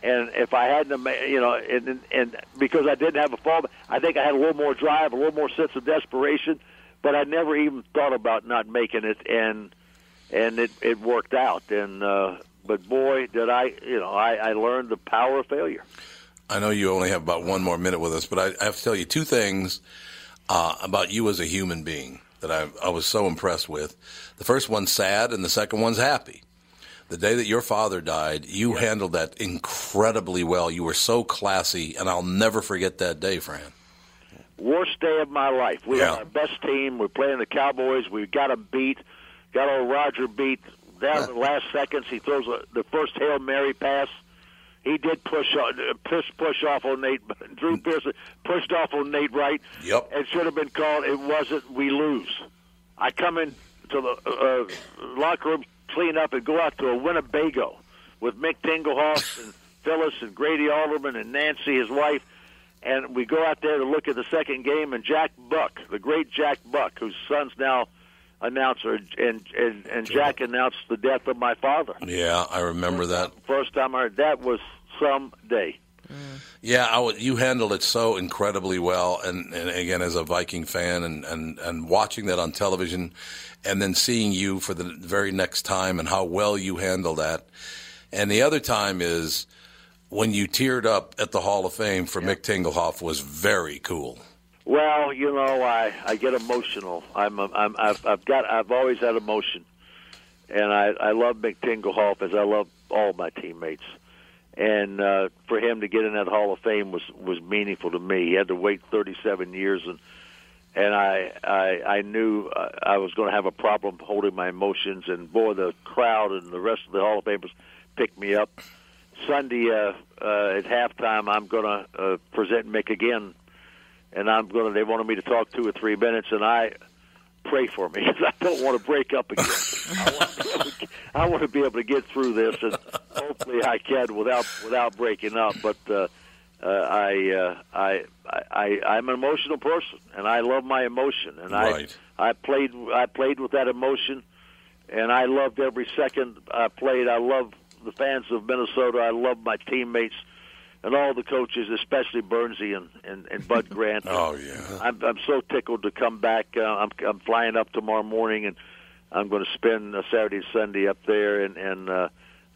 and if I hadn't, you know, and, and because I didn't have a fallback, I think I had a little more drive, a little more sense of desperation, but I never even thought about not making it, and and it it worked out, and uh, but boy, did I, you know, I, I learned the power of failure. I know you only have about one more minute with us, but I, I have to tell you two things uh, about you as a human being that I, I was so impressed with. The first one's sad, and the second one's happy. The day that your father died, you handled that incredibly well. You were so classy, and I'll never forget that day, Fran. worst day of my life. We Yeah. had our best team. We're playing the Cowboys. We got them beat. Got old Roger beat down in the last seconds. He throws a, the first hail mary pass he did push on, uh, push push off on Nate. Drew Pearson pushed off on Nate Wright. Yep. It should have been called. It wasn't. We lose. I come in to the uh, locker room, clean up, and go out to a Winnebago with Mick Tingelhoff and Phyllis and Grady Alderman and Nancy, his wife, and we go out there to look at the second game. And Jack Buck, the great Jack Buck, whose son's now announcer, and and and Jack announced the death of my father. Yeah, I remember that. First time I heard that was some day. Yeah, I you handled it so incredibly well, and, and again, as a Viking fan, and, and, and watching that on television, and then seeing you for the very next time, and how well you handled that. And the other time is when you teared up at the Hall of Fame for Mick Tingelhoff was very cool. Well, you know, I I get emotional. I'm I'm I've, I've got I've always had emotion, and I I love Mick Tingelhoff as I love all my teammates, and uh, for him to get in that Hall of Fame was was meaningful to me. He had to wait 37 years, and and I I I knew uh, I was going to have a problem holding my emotions, and boy, the crowd and the rest of the Hall of Famers picked me up. Sunday uh, uh, at halftime, I'm going to uh, present Mick again and I'm going to. They wanted me to talk two or three minutes, and I pray for me 'cause I don't want to break up again. I want, to be able to, I want to be able to get through this, and hopefully I can without without breaking up. But uh, uh, I, uh, I I I'm an emotional person, and I love my emotion, and Right. I I played I played with that emotion, and I loved every second I played. I love the fans of Minnesota. I love my teammates and all the coaches, especially Bernsey and, and, and Bud Grant. Oh yeah, I'm I'm so tickled to come back. Uh, I'm I'm flying up tomorrow morning, and I'm going to spend uh, Saturday, and Sunday up there, and and uh,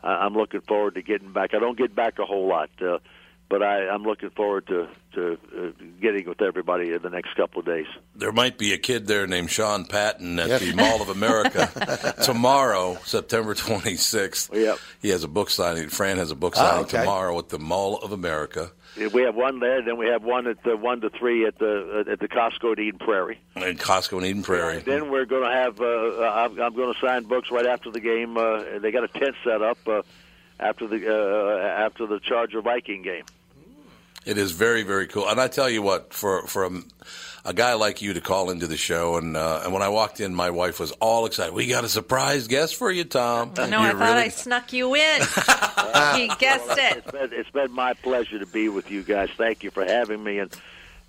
I- I'm looking forward to getting back. I don't get back a whole lot, uh, but I, I'm looking forward to to uh, getting with everybody in the next couple of days. There might be a kid there named Sean Patton at the Mall of America tomorrow, September 26th. Yep. He has a book signing. Fran has a book Oh, signing okay. tomorrow at the Mall of America. We have one there, then we have one at the one to three at the at the Costco at Eden Prairie. in Costco in Eden Prairie. Then we're going to have. Uh, I'm, I'm going to sign books right after the game. Uh, they got a tent set up uh, after the uh, after the Charger Viking game. It is very, very cool. And I tell you what, for for a, a guy like you to call into the show, and uh, and when I walked in, my wife was all excited. We got a surprise guest for you, Tom. No, I You're thought really- I snuck you in. he guessed it. It's been, it's been my pleasure to be with you guys. Thank you for having me, and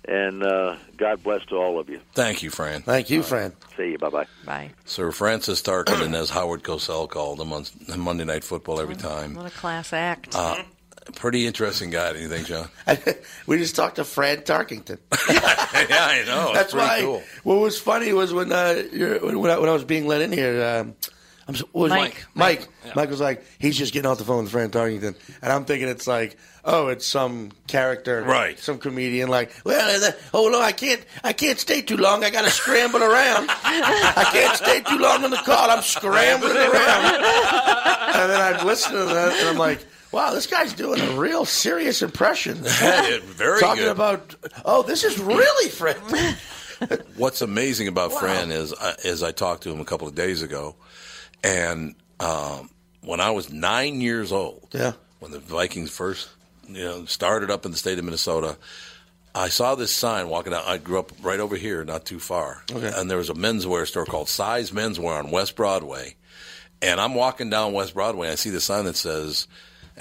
and uh, God bless to all of you. Thank you, Fran. Thank you, Fran. See you. Bye bye. Bye. Sir Francis Tarkenton, as Howard Cosell called him on Monday Night Football every time. What a class act. Uh, pretty interesting guy, do you think, Sean? we just talked to Fred Tarkington. yeah, I know. It's That's pretty why. cool. What was funny was when uh, you're, when, I, when I was being let in here. Um, I'm so, what was Mike. Mike. Mike. Mike was like, he's just getting off the phone with Fran Tarkenton, and I'm thinking it's like, oh, it's some character, Right. Some comedian, like, well, uh, oh no, I can't, I can't stay too long. I got to scramble around. I can't stay too long on the call. I'm scrambling around. and then I listen to that, and I'm like. Wow, this guy's doing a real serious impression. Yeah, very Talking good. about, oh, this is really Fred. What's amazing about Fran is, uh, is I talked to him a couple of days ago, and um, when I was nine years old, Yeah. when the Vikings first, you know, started up in the state of Minnesota, I saw this sign walking out. I grew up right over here, not too far, Okay. and there was a menswear store called Size Menswear on West Broadway, and I'm walking down West Broadway. And I see the sign that says.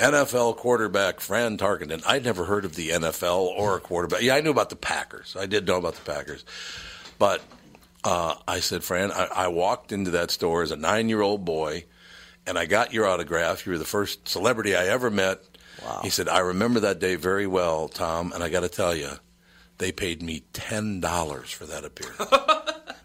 NFL quarterback Fran Tarkenton. I'd never heard of the NFL or a quarterback. Yeah, I knew about the Packers. I did know about the Packers. But uh, I said, Fran, I, I walked into that store as a nine year old boy and I got your autograph. You were the first celebrity I ever met. Wow. He said, I remember that day very well, Tom, and I got to tell you, they paid me $10 for that appearance.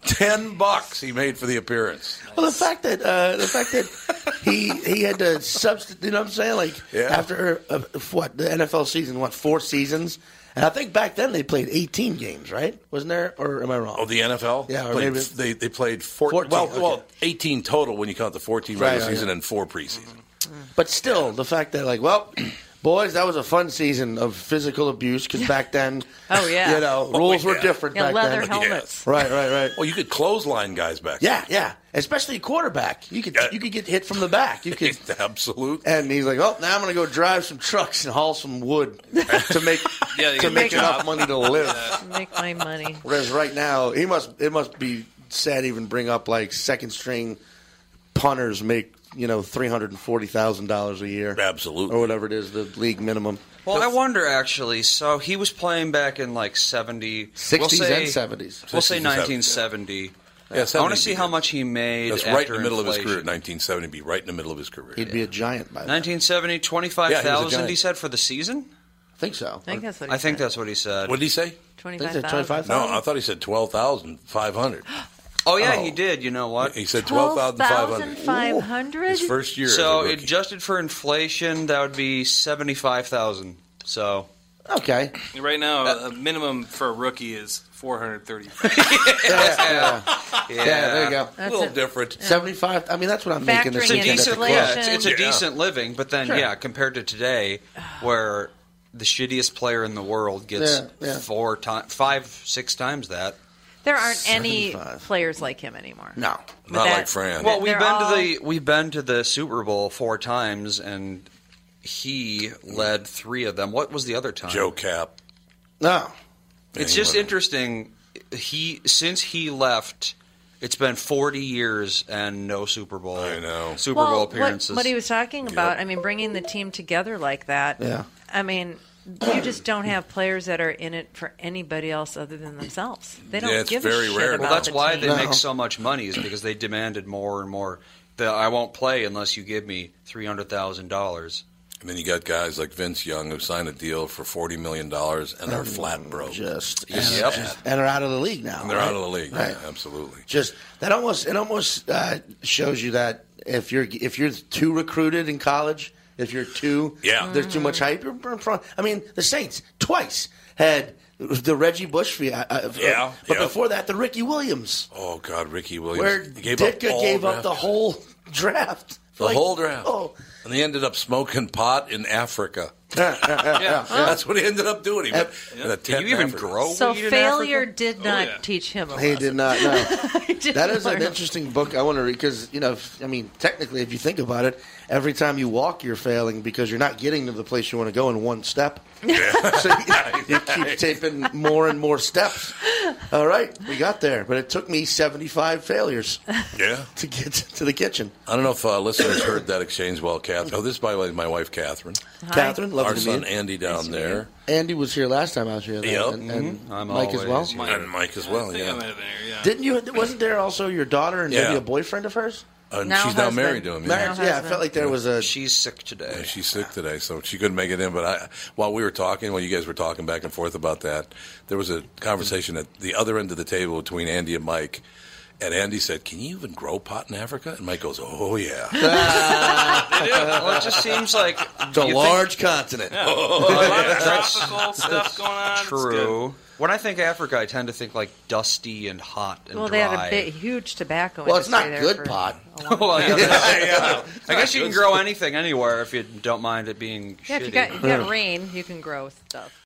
10 bucks he made for the appearance. Well, the fact that uh, the fact that he he had to substitute, you know what I'm saying? Like Yeah. after uh, what the NFL season, what four seasons? And I think back then they played 18 games, right? Wasn't there? Or am I wrong? Oh, the NFL? Yeah, or Played- maybe- they, they played 14, Fourteen, well, okay. well, 18 total when you count the 14 regular right, season yeah. and four preseason. But still, the fact that like, well, Boys, that was a fun season of physical abuse because back then, Oh, yeah. you know, Oh, rules were yeah. different Yeah, back leather then. helmets. Right, right, right. Well, you could clothesline guys back. Yeah, yeah. Especially quarterback. You could you could get hit from the back. You could Absolute. and he's like, Oh, now I'm gonna go drive some trucks and haul some wood to make Yeah, you to can make make a enough job. money to live. Make my money. Whereas right now, he must it must be sad to even bring up like second string punters make you know three hundred and forty thousand dollars a year, Absolutely. or whatever it is, the league minimum. Well, I wonder actually. So he was playing back in like 70, 60s we'll say, and 70s. We'll say 1970. Yeah, I want to see how much he made. That's after right in the middle of his career. inflation. 1970, be right in the middle of his career. He'd be a giant by then. 1970, 25,000 Yeah, he he said for the season? I think so. I think that's what he I think said. that's what he said. What did he say? Twenty-five Think 25,000? No, I thought he said 12,500. Oh yeah, Oh. he did. You know what? He said Twelve 12,500. thousand five hundred. His first year. So as a rookie. adjusted for inflation, that would be 75,000. So Okay. Right now, a minimum for a rookie is 430. Yeah, yeah. yeah, Yeah, there you go. a little different. Seventy-five. I mean, that's what I'm making. This Factoring It's a in weekend at the decent, club. yeah, it's, it's a Yeah. decent living, but then Sure. yeah, compared to today, where the shittiest player in the world gets Yeah, yeah. four times, five, six times that. There aren't any players like him anymore. No. With Not that- like Fran. Well, we've been all- to the we've been to the Super Bowl four times, and he led three of them. What was the other time? Joe Kapp. No. It's just wasn't. interesting. He since he left, it's been forty years and no Super Bowl. I know. Super well, Bowl appearances. what he was talking about, I mean, bringing the team together like that. Yeah. I mean, you just don't have players that are in it for anybody else other than themselves. They don't Yeah, it's give very a shit rare. about well, that's the why team. they No. make so much money is because they demanded more and more. That I won't play unless you give me three hundred thousand dollars. And then you got guys like Vince Young who signed a deal for $40 million and are flat broke. Just Yep. and are out of the league now. And they're right? out of the league. Right. Yeah, absolutely. Just that almost it almost uh, shows you that if you're if you're too recruited in college, if you're too Yeah. there's too much hype. You're in front. I mean, the Saints twice had the Reggie Bush. Uh, uh, Yeah, but yeah. before that, the Ricky Williams, Oh, God, Ricky Williams. where gave Ditka up gave up the whole draft. The Like, whole draft. Oh, And he ended up smoking pot in Africa. Yeah, yeah, yeah, yeah. That's what he ended up doing. He went in a Did tent you even Africa. grow? So weed in failure Africa? did not yeah. teach him a He lesson. did not know. He didn't That is learn an a- interesting book I want to read because you know, if, I mean, technically, if you think about it, every time you walk, you're failing because you're not getting to the place you want to go in one step. so you, you keep taping more and more steps. All right, we got there, but it took me 75 failures Yeah. to get to the kitchen. I don't know if uh, listeners heard that exchange well, Catherine. Oh, this is, by the way, my wife, Catherine. Catherine, lovely Our to son, meet. Andy, down there. Andy was here last time I was here, though, Yep. and, and mm-hmm. I'm Mike as well. always- And Mike as well, I think yeah. I'm in there, yeah. Didn't you? Wasn't there also your daughter and Yeah. maybe a boyfriend of hers? Uh, and Now she's now husband. married to him. Married- Yeah. yeah, I husband. felt like there was a. She's sick today. Yeah, she's sick today, so she couldn't make it in. But I, while we were talking, while you guys were talking back and forth about that, there was a conversation at the other end of the table between Andy and Mike. And Andy said, "Can you even grow pot in Africa?" And Mike goes, "Oh yeah." well, it just seems like It's a you think- large continent. Yeah. a lot of tropical stuff going on. True. When I think Africa, I tend to think like dusty and hot and Well, dry. they have a big, huge tobacco Well, it's not there good pot. well, time. yeah, yeah. I guess you can grow anything anywhere if you don't mind it being Yeah, shitty. if you got, if you got rain, you can grow stuff.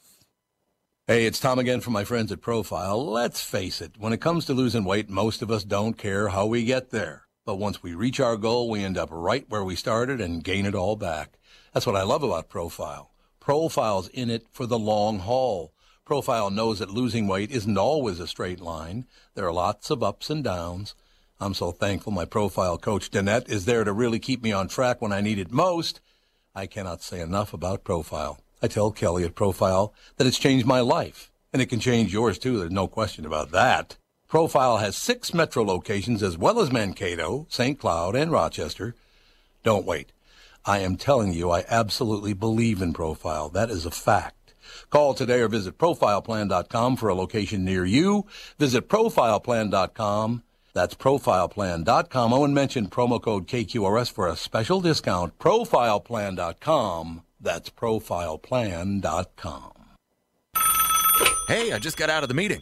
Hey, it's Tom again from my friends at Profile. Let's face it, when it comes to losing weight, most of us don't care how we get there. But once we reach our goal, we end up right where we started and gain it all back. That's what I love about Profile. Profile's in it for the long haul. Profile knows that losing weight isn't always a straight line. There are lots of ups and downs. I'm so thankful my profile coach, Danette, is there to really keep me on track when I need it most. I cannot say enough about Profile. I tell Kelly at Profile that it's changed my life, and it can change yours too. There's no question about that. Profile has six metro locations as well as Mankato, St. Cloud, and Rochester. Don't wait. I am telling you, I absolutely believe in Profile. That is a fact. Call today or visit profileplan.com for a location near you. Visit profileplan.com. That's profileplan.com. Oh, and mention promo code KQRS for a special discount. Profileplan.com. That's profileplan.com. Hey, I just got out of the meeting.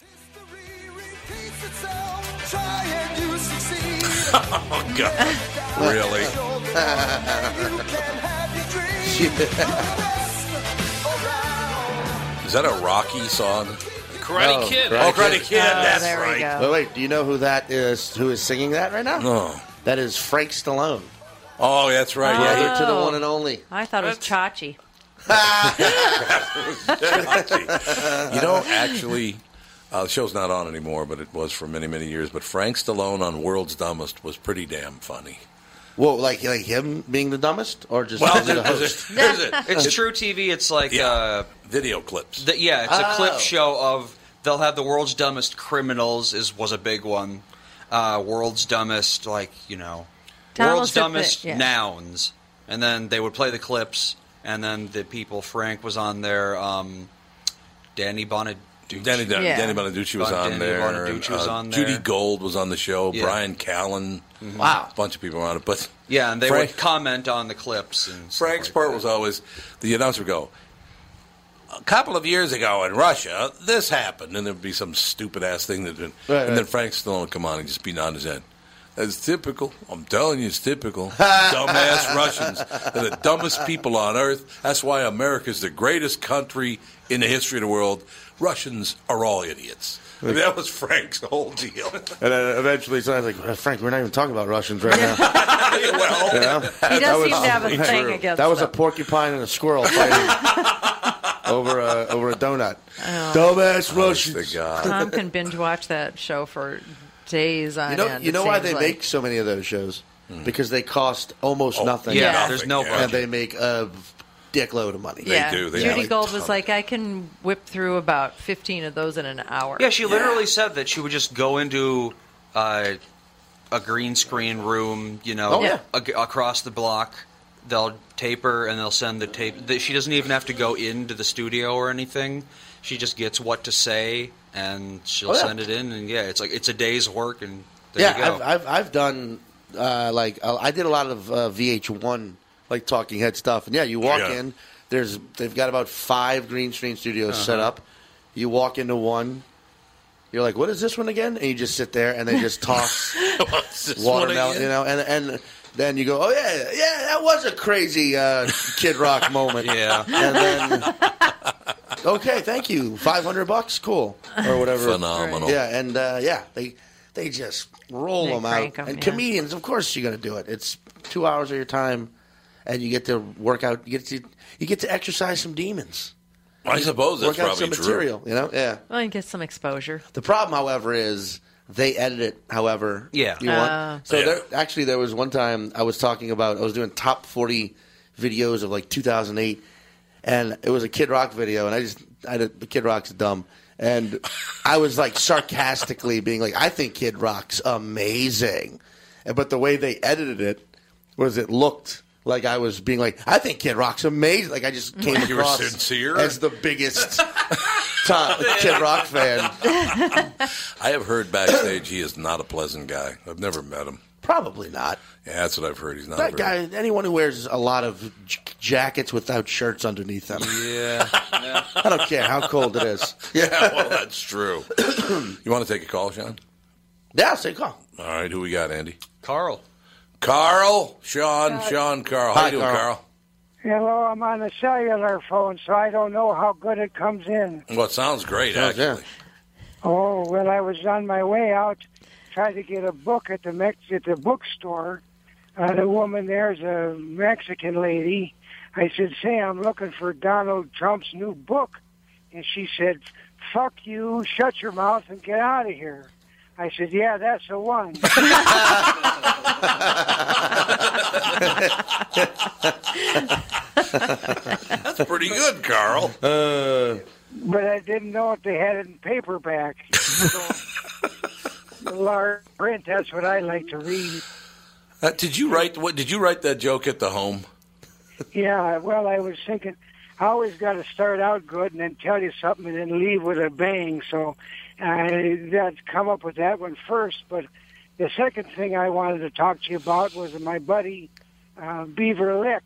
oh, God. Really? Is that a Rocky song? Karate Kid. Oh, Karate Kid. Oh, that's there we right. go. Wait, wait. Do you know who that is? Who is singing that right now? No. That is Frank Stallone. Oh, that's right. Yeah, Yeah, to the one and only. I thought it was Chachi. you know, actually, uh, the show's not on anymore, but it was for many, many years. But Frank Stallone on World's Dumbest was pretty damn funny. Well, like like him being the dumbest, or just Well, as a there's- host? there's a- It's true TV. It's like uh, video clips. The, yeah, it's a Oh. clip show of they'll have the world's dumbest criminals is was a big one. Uh, world's dumbest, like you know, Tell world's us if dumbest yeah. nouns, and then they would play the clips, and then the people. Frank was on there. Um, Danny Bonaduce. Danny, Dan- Yeah. Danny Bonaduce was Bon- on there. Bonaduce was uh, on there. Judy Gold was on the show. Yeah. Bryan Callen. Wow. A bunch of people were on it. But Yeah, and they Frank- would comment on the clips and stuff Frank's like part that. was always the announcer would go. A couple of years ago in Russia, this happened, and there'd be some stupid ass thing that, Right, and right. then Frank Stallone would come on and just be nodding his head. That's typical. I'm telling you, it's typical. Dumbass Russians. They're the dumbest people on earth. That's why America's the greatest country in the history of the world. Russians are all idiots. And that was Frank's whole deal. And then eventually, so I was like, Frank, we're not even talking about Russians right now. well, You know? He does That was- seem to have a thing true. against That was a them. porcupine and a squirrel fighting over a over a donut. Oh. Dumbass Russians. the God. Tom can binge watch that show for days on You know, end. you it know why seems they like. make so many of those shows? Hmm. Because they cost almost Oh, nothing. Yeah, Yeah. there's no Yeah. and they make a dickload of money. They yeah. do. They Judy have a Gold was like, I can whip through about 15 of those in an hour. Yeah, she literally said that she would just go into uh, a green screen room, you know, Oh, yeah. ag- across the block. They'll tape her and they'll send the tape. th- She doesn't even have to go into the studio or anything. She just gets what to say and she'll Oh, yeah. send it in. And yeah, it's like it's a day's work and there yeah, you go. I've, I've I've done uh, like uh, I did a lot of uh, VH1 like talking head stuff, and yeah, you walk Yeah. in. There's they've got about five green screen studios set Uh-huh. up. You walk into one. You're like, what is this one again? And you just sit there, and they just toss What's this one watermelon, you know, and and then you go, oh yeah, yeah, that was a crazy uh, Kid Rock moment. Yeah. and then okay, thank you, five hundred bucks, cool, or whatever. Phenomenal. Yeah, and uh, yeah, they they just roll They them out. crank 'em, and yeah. comedians, of course, you're going to do it. It's two hours of your time, and you get to work out. You get to you get to exercise some demons. I suppose that's work out probably some true. material. You know, yeah. Well, you get some exposure. The problem, however, is they edit it however Yeah. you want. Oh. So Yeah. there, actually, there was one time I was talking about I was doing top forty videos of like 2008, and it was a Kid Rock video, and I just I did, the Kid Rock's dumb, and I was like sarcastically being like, I think Kid Rock's amazing, but the way they edited it was it looked. Like I was being like, I think Kid Rock's amazing. Like I just mm-hmm. came You were across sincere? as the biggest top Kid Rock fan. I have heard backstage he is not a pleasant guy. I've never met him. Probably not. Yeah, that's what I've heard. He's not. That very- guy, anyone who wears a lot of j- jackets without shirts underneath them. Yeah. I don't care how cold it is. Yeah, well, that's true. you want to take a call, Sean? Yeah, I'll take a call. All right, who we got, Andy? Carl. Carl, Sean, Sean, Carl. How Hi, you doing, Carl. Carl? Hello, I'm on a cellular phone, so I don't know how good it comes in. Well, it sounds great, Sounds- yeah. actually. Oh, well, I was on my way out, tried to get a book at the Mex- at the bookstore. Uh, the woman there's a Mexican lady. I said, "Say, I'm looking for Donald Trump's new book," and she said, "Fuck you! Shut your mouth and get out of here." I said, "Yeah, that's the one." That's pretty good, Carl. Uh, but I didn't know if they had it in paperback. So, large print. That's what I like to read. Uh, did you write what? Did you write that joke at the home? Yeah, well, I was thinking, I always got to start out good and then tell you something and then leave with a bang. So I that come up with that one first. But the second thing I wanted to talk to you about was my buddy uh, Beaver Lick.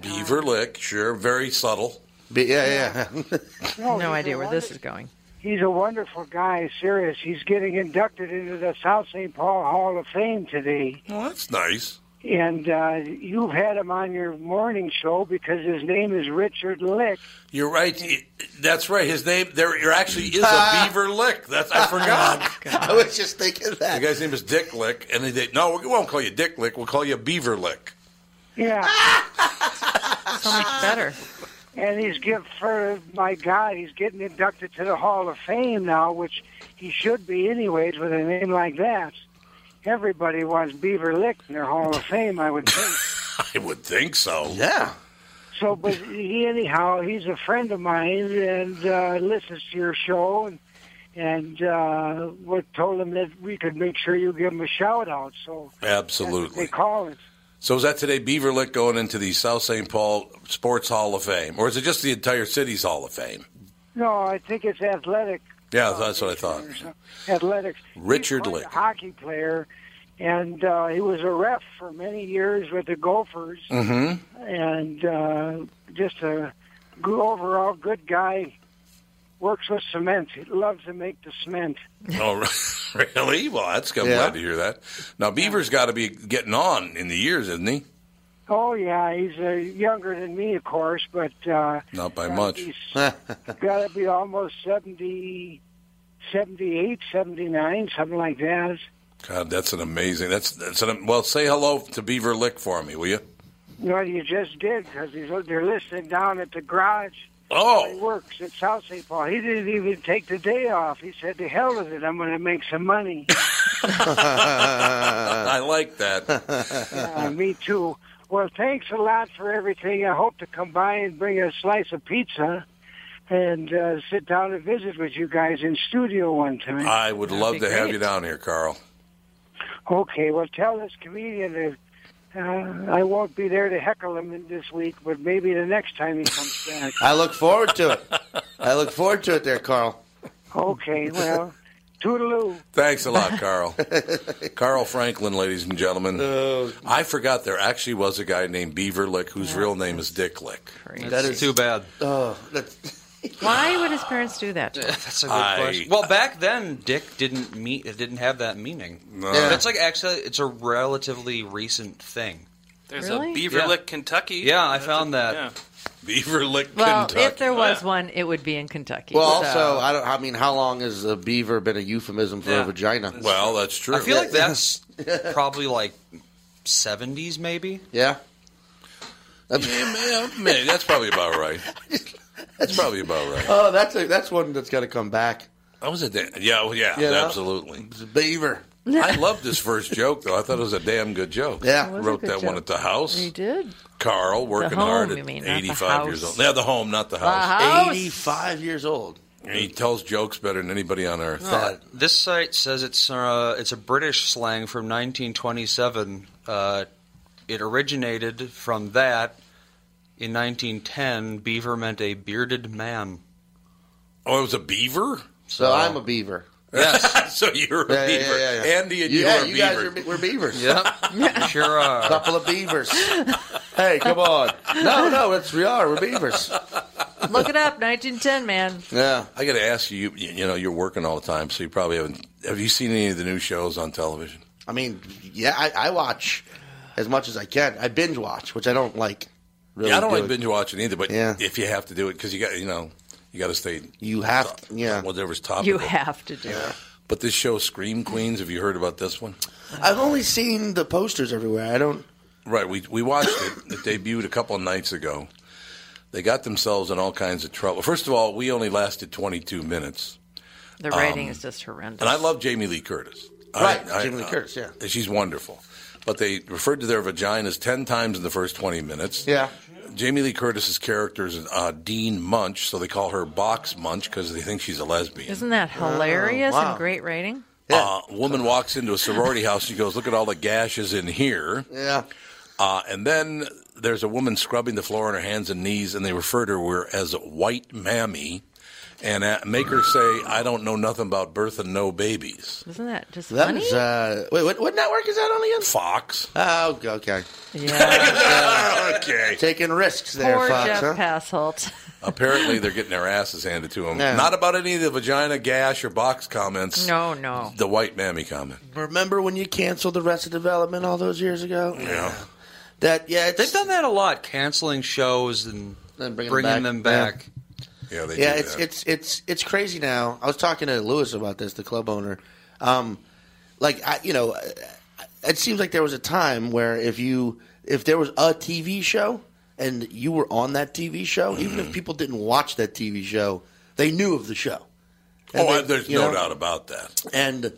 Beaver Lick, sure, very subtle. Be- yeah, yeah. No, he's idea a where this is going. He's a wonderful guy, serious. He's getting inducted into the South St. Paul Hall of Fame today. Well, that's nice. And uh, you've had him on your morning show because his name is Richard Lick. You're right. It- That's right. His name there. There actually is a Beaver Lick. That's I forgot. I was just thinking that The guy's name is Dick Lick, and they, they no, we won't call you Dick Lick. We'll call you Beaver Lick. Yeah. So much better. And he's give for my God, he's getting inducted to the Hall of Fame now, which he should be anyways with a name like that. Everybody wants Beaver Lick in their Hall of Fame, I would think. I would think so. Yeah. So, but he anyhow, he's a friend of mine and uh, listens to your show, and and uh, we told him that we could make sure you give him a shout out. So they Absolutely. call it. So is that today Beaver Lick going into the South St. Paul Sports Hall of Fame, or is it just the entire city's Hall of Fame? No, I think it's athletic. Yeah, that's what I thought. Athletics. Richard He's quite Lick. a hockey player, and uh, he was a ref for many years with the Gophers, Mm-hmm. and uh, just a good, overall good guy. Works with cement. He loves to make the cement. Oh, really? Well, that's I'm Yeah. glad to hear that. Now Beaver's got to be getting on in the years, isn't he? Oh yeah, he's uh, younger than me, of course, but uh, Not by uh, much. He's got to be almost 70, 78, 79, something like that. God, that's an amazing. That's that's an well. Say hello to Beaver Lick for me, will you? Know, you just did because they're listening down at the garage. Oh. He works at South St. Paul. He didn't even take the day off. He said, "To hell with it. I'm going to make some money." I like that. uh, me too. Well, thanks a lot for everything. I hope to come by and bring a slice of pizza and uh, sit down and visit with you guys in studio one time. I would That'd love be to have you down here, Carl. Okay, well, tell this comedian that uh, I won't be there to heckle him this week, but maybe the next time he comes back. I look forward to it. I look forward to it there, Carl. Okay, well, toodaloo. Thanks a lot, Carl. Carl Franklin, ladies and gentlemen. Oh. I forgot there actually was a guy named Beaver Lick whose real name is Dick Lick. That is too bad. Oh, that's Why would his parents do that? That's a good I- question. Well, back then, Dick didn't mean it didn't have that meaning. No. That's like actually, it's a relatively recent thing. There's Really? a Beaver Yeah. Lick, Kentucky. Yeah, I That's found a- that. Yeah. Beaver Lick, Well, Kentucky. if there was one, it would be in Kentucky. Well, so- also, I don't. I mean, how long has a beaver been a euphemism for Yeah. a vagina? Well, that's true. I feel like that's probably like 70s, maybe. Yeah. Yeah, man, man, that's probably about right. That's probably about right. Oh, that's a, that's one that's got to come back. I was a da- yeah, well, yeah, You know? absolutely. It's a beaver. I loved this first joke though. I thought it was a damn good joke. Yeah. It was a wrote good that one joke. at the house. He did. Carl, working home, hard at mean, 85 years house. old. Yeah, the home, not the The house. house. 85 years old. He tells jokes better than anybody on earth. No, this site says it's uh, it's a British slang from 1927. Uh, it originated from that. In 1910, beaver meant a bearded man. Oh, it was a beaver? So I'm a beaver. Yes. so you're a Yeah, yeah, beaver. yeah, yeah, yeah. Andy and you yeah, are you guys are be- we're beavers. Yep, sure are. Couple of beavers. hey, come on. No, no, it's we are. We're beavers. Look it up, 1910, man. Yeah. I got to ask you, you. You know, you're working all the time, so you probably haven't. Have you seen any of the new shows on television? I mean, yeah, I, I watch as much as I can. I binge watch, which I don't like. Really yeah, I don't do like it. binge watching either, but Yeah. if you have to do it, because you got, you know, you got to stay. You have, to, yeah. Whatever's topical. You have to do it. But this show, Scream Queens, have you heard about this one? I've only seen the posters everywhere. I don't. Right, we we watched it. It debuted a couple of nights ago. They got themselves in all kinds of trouble. First of all, we only lasted 22 minutes, The Um, is just horrendous. and I love Jamie Lee Curtis. Right, I- Jamie Lee I- Curtis, yeah. she's wonderful. But they referred to their vaginas 10 times in the first 20 minutes. Yeah. Jamie Lee Curtis's character is uh, Dean Munch, so they call her Box Munch because they think she's a lesbian. Isn't that hilarious wow. and great rating? Uh, a woman walks into a sorority house. She goes, "Look at all the gashes in here." Yeah. Uh, and then there's a woman scrubbing the floor on her hands and knees, and they refer to her as White Mammy, and uh, make her say, "I don't know nothing about birth and no babies." Isn't that just That funny? is, uh, wait, what, what network is that on again? Fox. Oh, okay. Yeah. okay. Taking risks there, Poor Fox. Jeff huh? Passholt. Apparently, they're getting their asses handed to them. Yeah. Not about any of the vagina, gash, or box comments. No, no. The White Mammy comment. Remember when you canceled Arrested Development all those years ago? Yeah. That yeah, it's, They've done that a lot, canceling shows and Then bring 'em bringing back. them back. Yeah, they yeah, do it's that. it's it's it's crazy now. I was talking to Lewis about this, the club owner. Um, like I, you know, it seems like there was a time where if you if there was a TV show and you were on that TV show, even if people didn't watch that TV show, they knew of the show. And oh, they- there's no know, doubt about that. and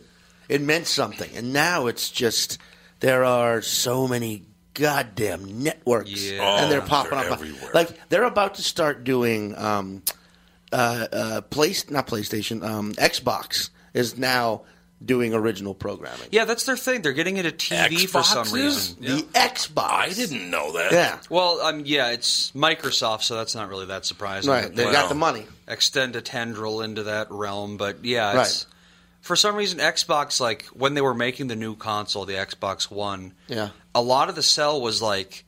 it meant something. And now it's just there are so many goddamn networks, Yeah. and they're Oh, popping they're up. everywhere. Like they're about to start doing um, uh, uh, place not PlayStation, um, Xbox is now doing original programming. Yeah, that's their thing. They're getting into TV for some Xboxes? reason. The Xbox. I didn't know that. Yeah. Well, um, yeah, it's Microsoft, so that's not really that surprising. Right, they got the money. Extend a tendril into that realm, but yeah, it's, for some reason, Xbox like when they were making the new console, the Xbox One. Yeah. a lot of the sell was like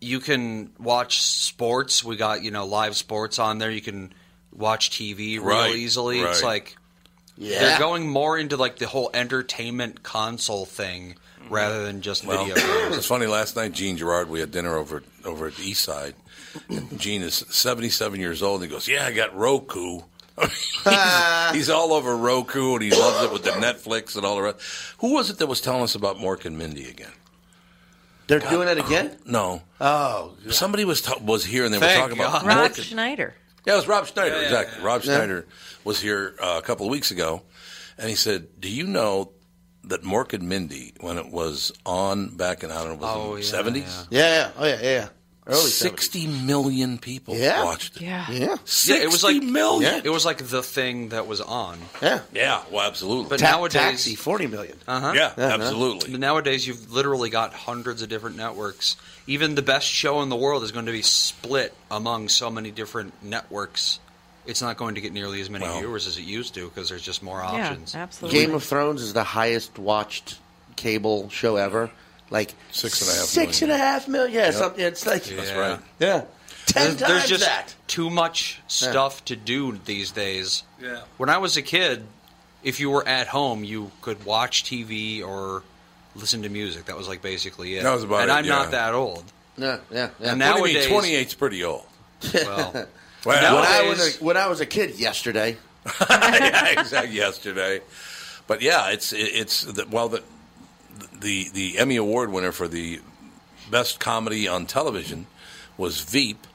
you can watch sports. We got you know live sports on there. You can watch TV real Right, easily. It's like Yeah. they're going more into like the whole entertainment console thing rather than just Well, video games. it's funny. Last night, Gene Gerard, we had dinner over over at the East Side. And Gene is 77 years old. And he goes, "Yeah, I got Roku." he's, he's all over Roku, and he loves it with the Netflix and all the rest. Who was it that was telling us about Mork and Mindy again? They're doing it again. No. Oh, somebody was ta- was here, and they Thank were talking about Rob Mork and- Schneider. Yeah, it was Rob Schneider. Yeah, yeah, exactly. yeah. Rob Yeah. Schneider was here uh, a couple of weeks ago, and he said, "Do you know that Mork and Mindy, when it was on back in I don't know, Oh, was yeah, it seventies? Yeah, yeah, oh yeah, yeah, yeah. Early 60 million people Yeah. watched it. Yeah. Yeah. Yeah, it was like 60 million. It was like the thing that was on. Yeah. Yeah, well, absolutely. But Ta- nowadays, Taxi, forty million. Uh-huh. Yeah, absolutely. But nowadays, you've literally got hundreds of different networks. Even the best show in the world is going to be split among so many different networks. It's not going to get nearly as many viewers as it used to because there's just more options. absolutely. Game of Thrones is the highest watched cable show ever. Like Six and a half Six million. and a half million. Yeah, Yep. something. It's like That's Yeah. right. yeah, ten There's, times there's just that. too much stuff to do these days. Yeah. When I was a kid, if you were at home, you could watch TV or listen to music. That was like basically it. That was about and it, I'm yeah. not that old. Yeah, yeah, yeah. And What do you nowadays, mean? 28's pretty old. well, Well, when I was a, when I was a kid yesterday. yeah, exactly. Yesterday, but yeah, it's it's the, well the the the Emmy Award winner for the best comedy on television was Veep,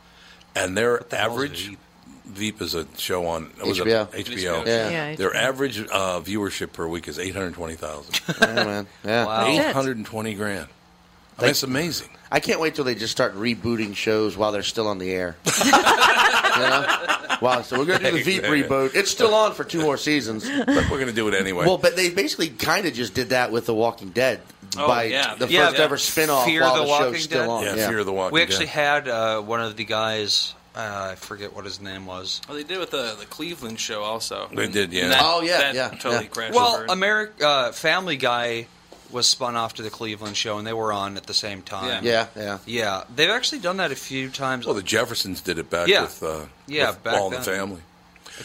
and their the hell's average Veep? Veep is a show on was it HBO. HBO. Yeah. Yeah, Their average uh, viewership per week is eight hundred twenty thousand. yeah, man. Yeah. Wow. Eight hundred and twenty grand. I mean, it's amazing. I can't wait till they just start rebooting shows while they're still on the air. you know? Wow, so we're going to do the Veep Exactly. reboot. It's still on for two more seasons. But we're going to do it anyway. Well, but they basically kind of just did that with The Walking Dead Oh, by yeah. the Yeah, first yeah. ever spin-off Fear while the the, Walking show's still Dead? on. yeah, Fear the Walking Dead. We actually Dead. had uh, one of the guys. Uh, I forget what his name was. Well, they did with the the Cleveland show also. They did, yeah. That- Oh, yeah, that yeah, totally yeah. crashed. Well, over. America uh, Family Guy was spun off to the Cleveland show, and they were on at the same time. Yeah, yeah. Yeah, they've actually done that a few times. well, the Jeffersons did it back Yeah. with, uh, Yeah, with back All in the. Family.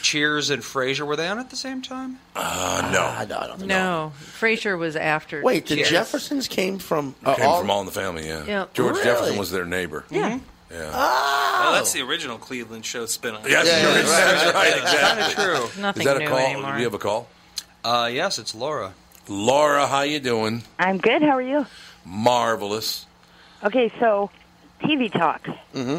Cheers and Frasier were they on at the same time? Uh, no. I don't, I don't know. No, Frasier was after. Wait, the Cheers. Jeffersons came from uh, Came all, from All in the Family, yeah. Yeah. George Really? Jefferson was their neighbor. Yeah. Yeah. oh, that's the original Cleveland show spin-off. Yes, Yeah, yeah, you're right, right, right, right, exactly. True. Nothing Is that a call? anymore. Do we have a call? Uh, yes, it's Laura. Laura, how you doing? I'm good. How are you? Marvelous. Okay, so TV talk. Mm-hmm.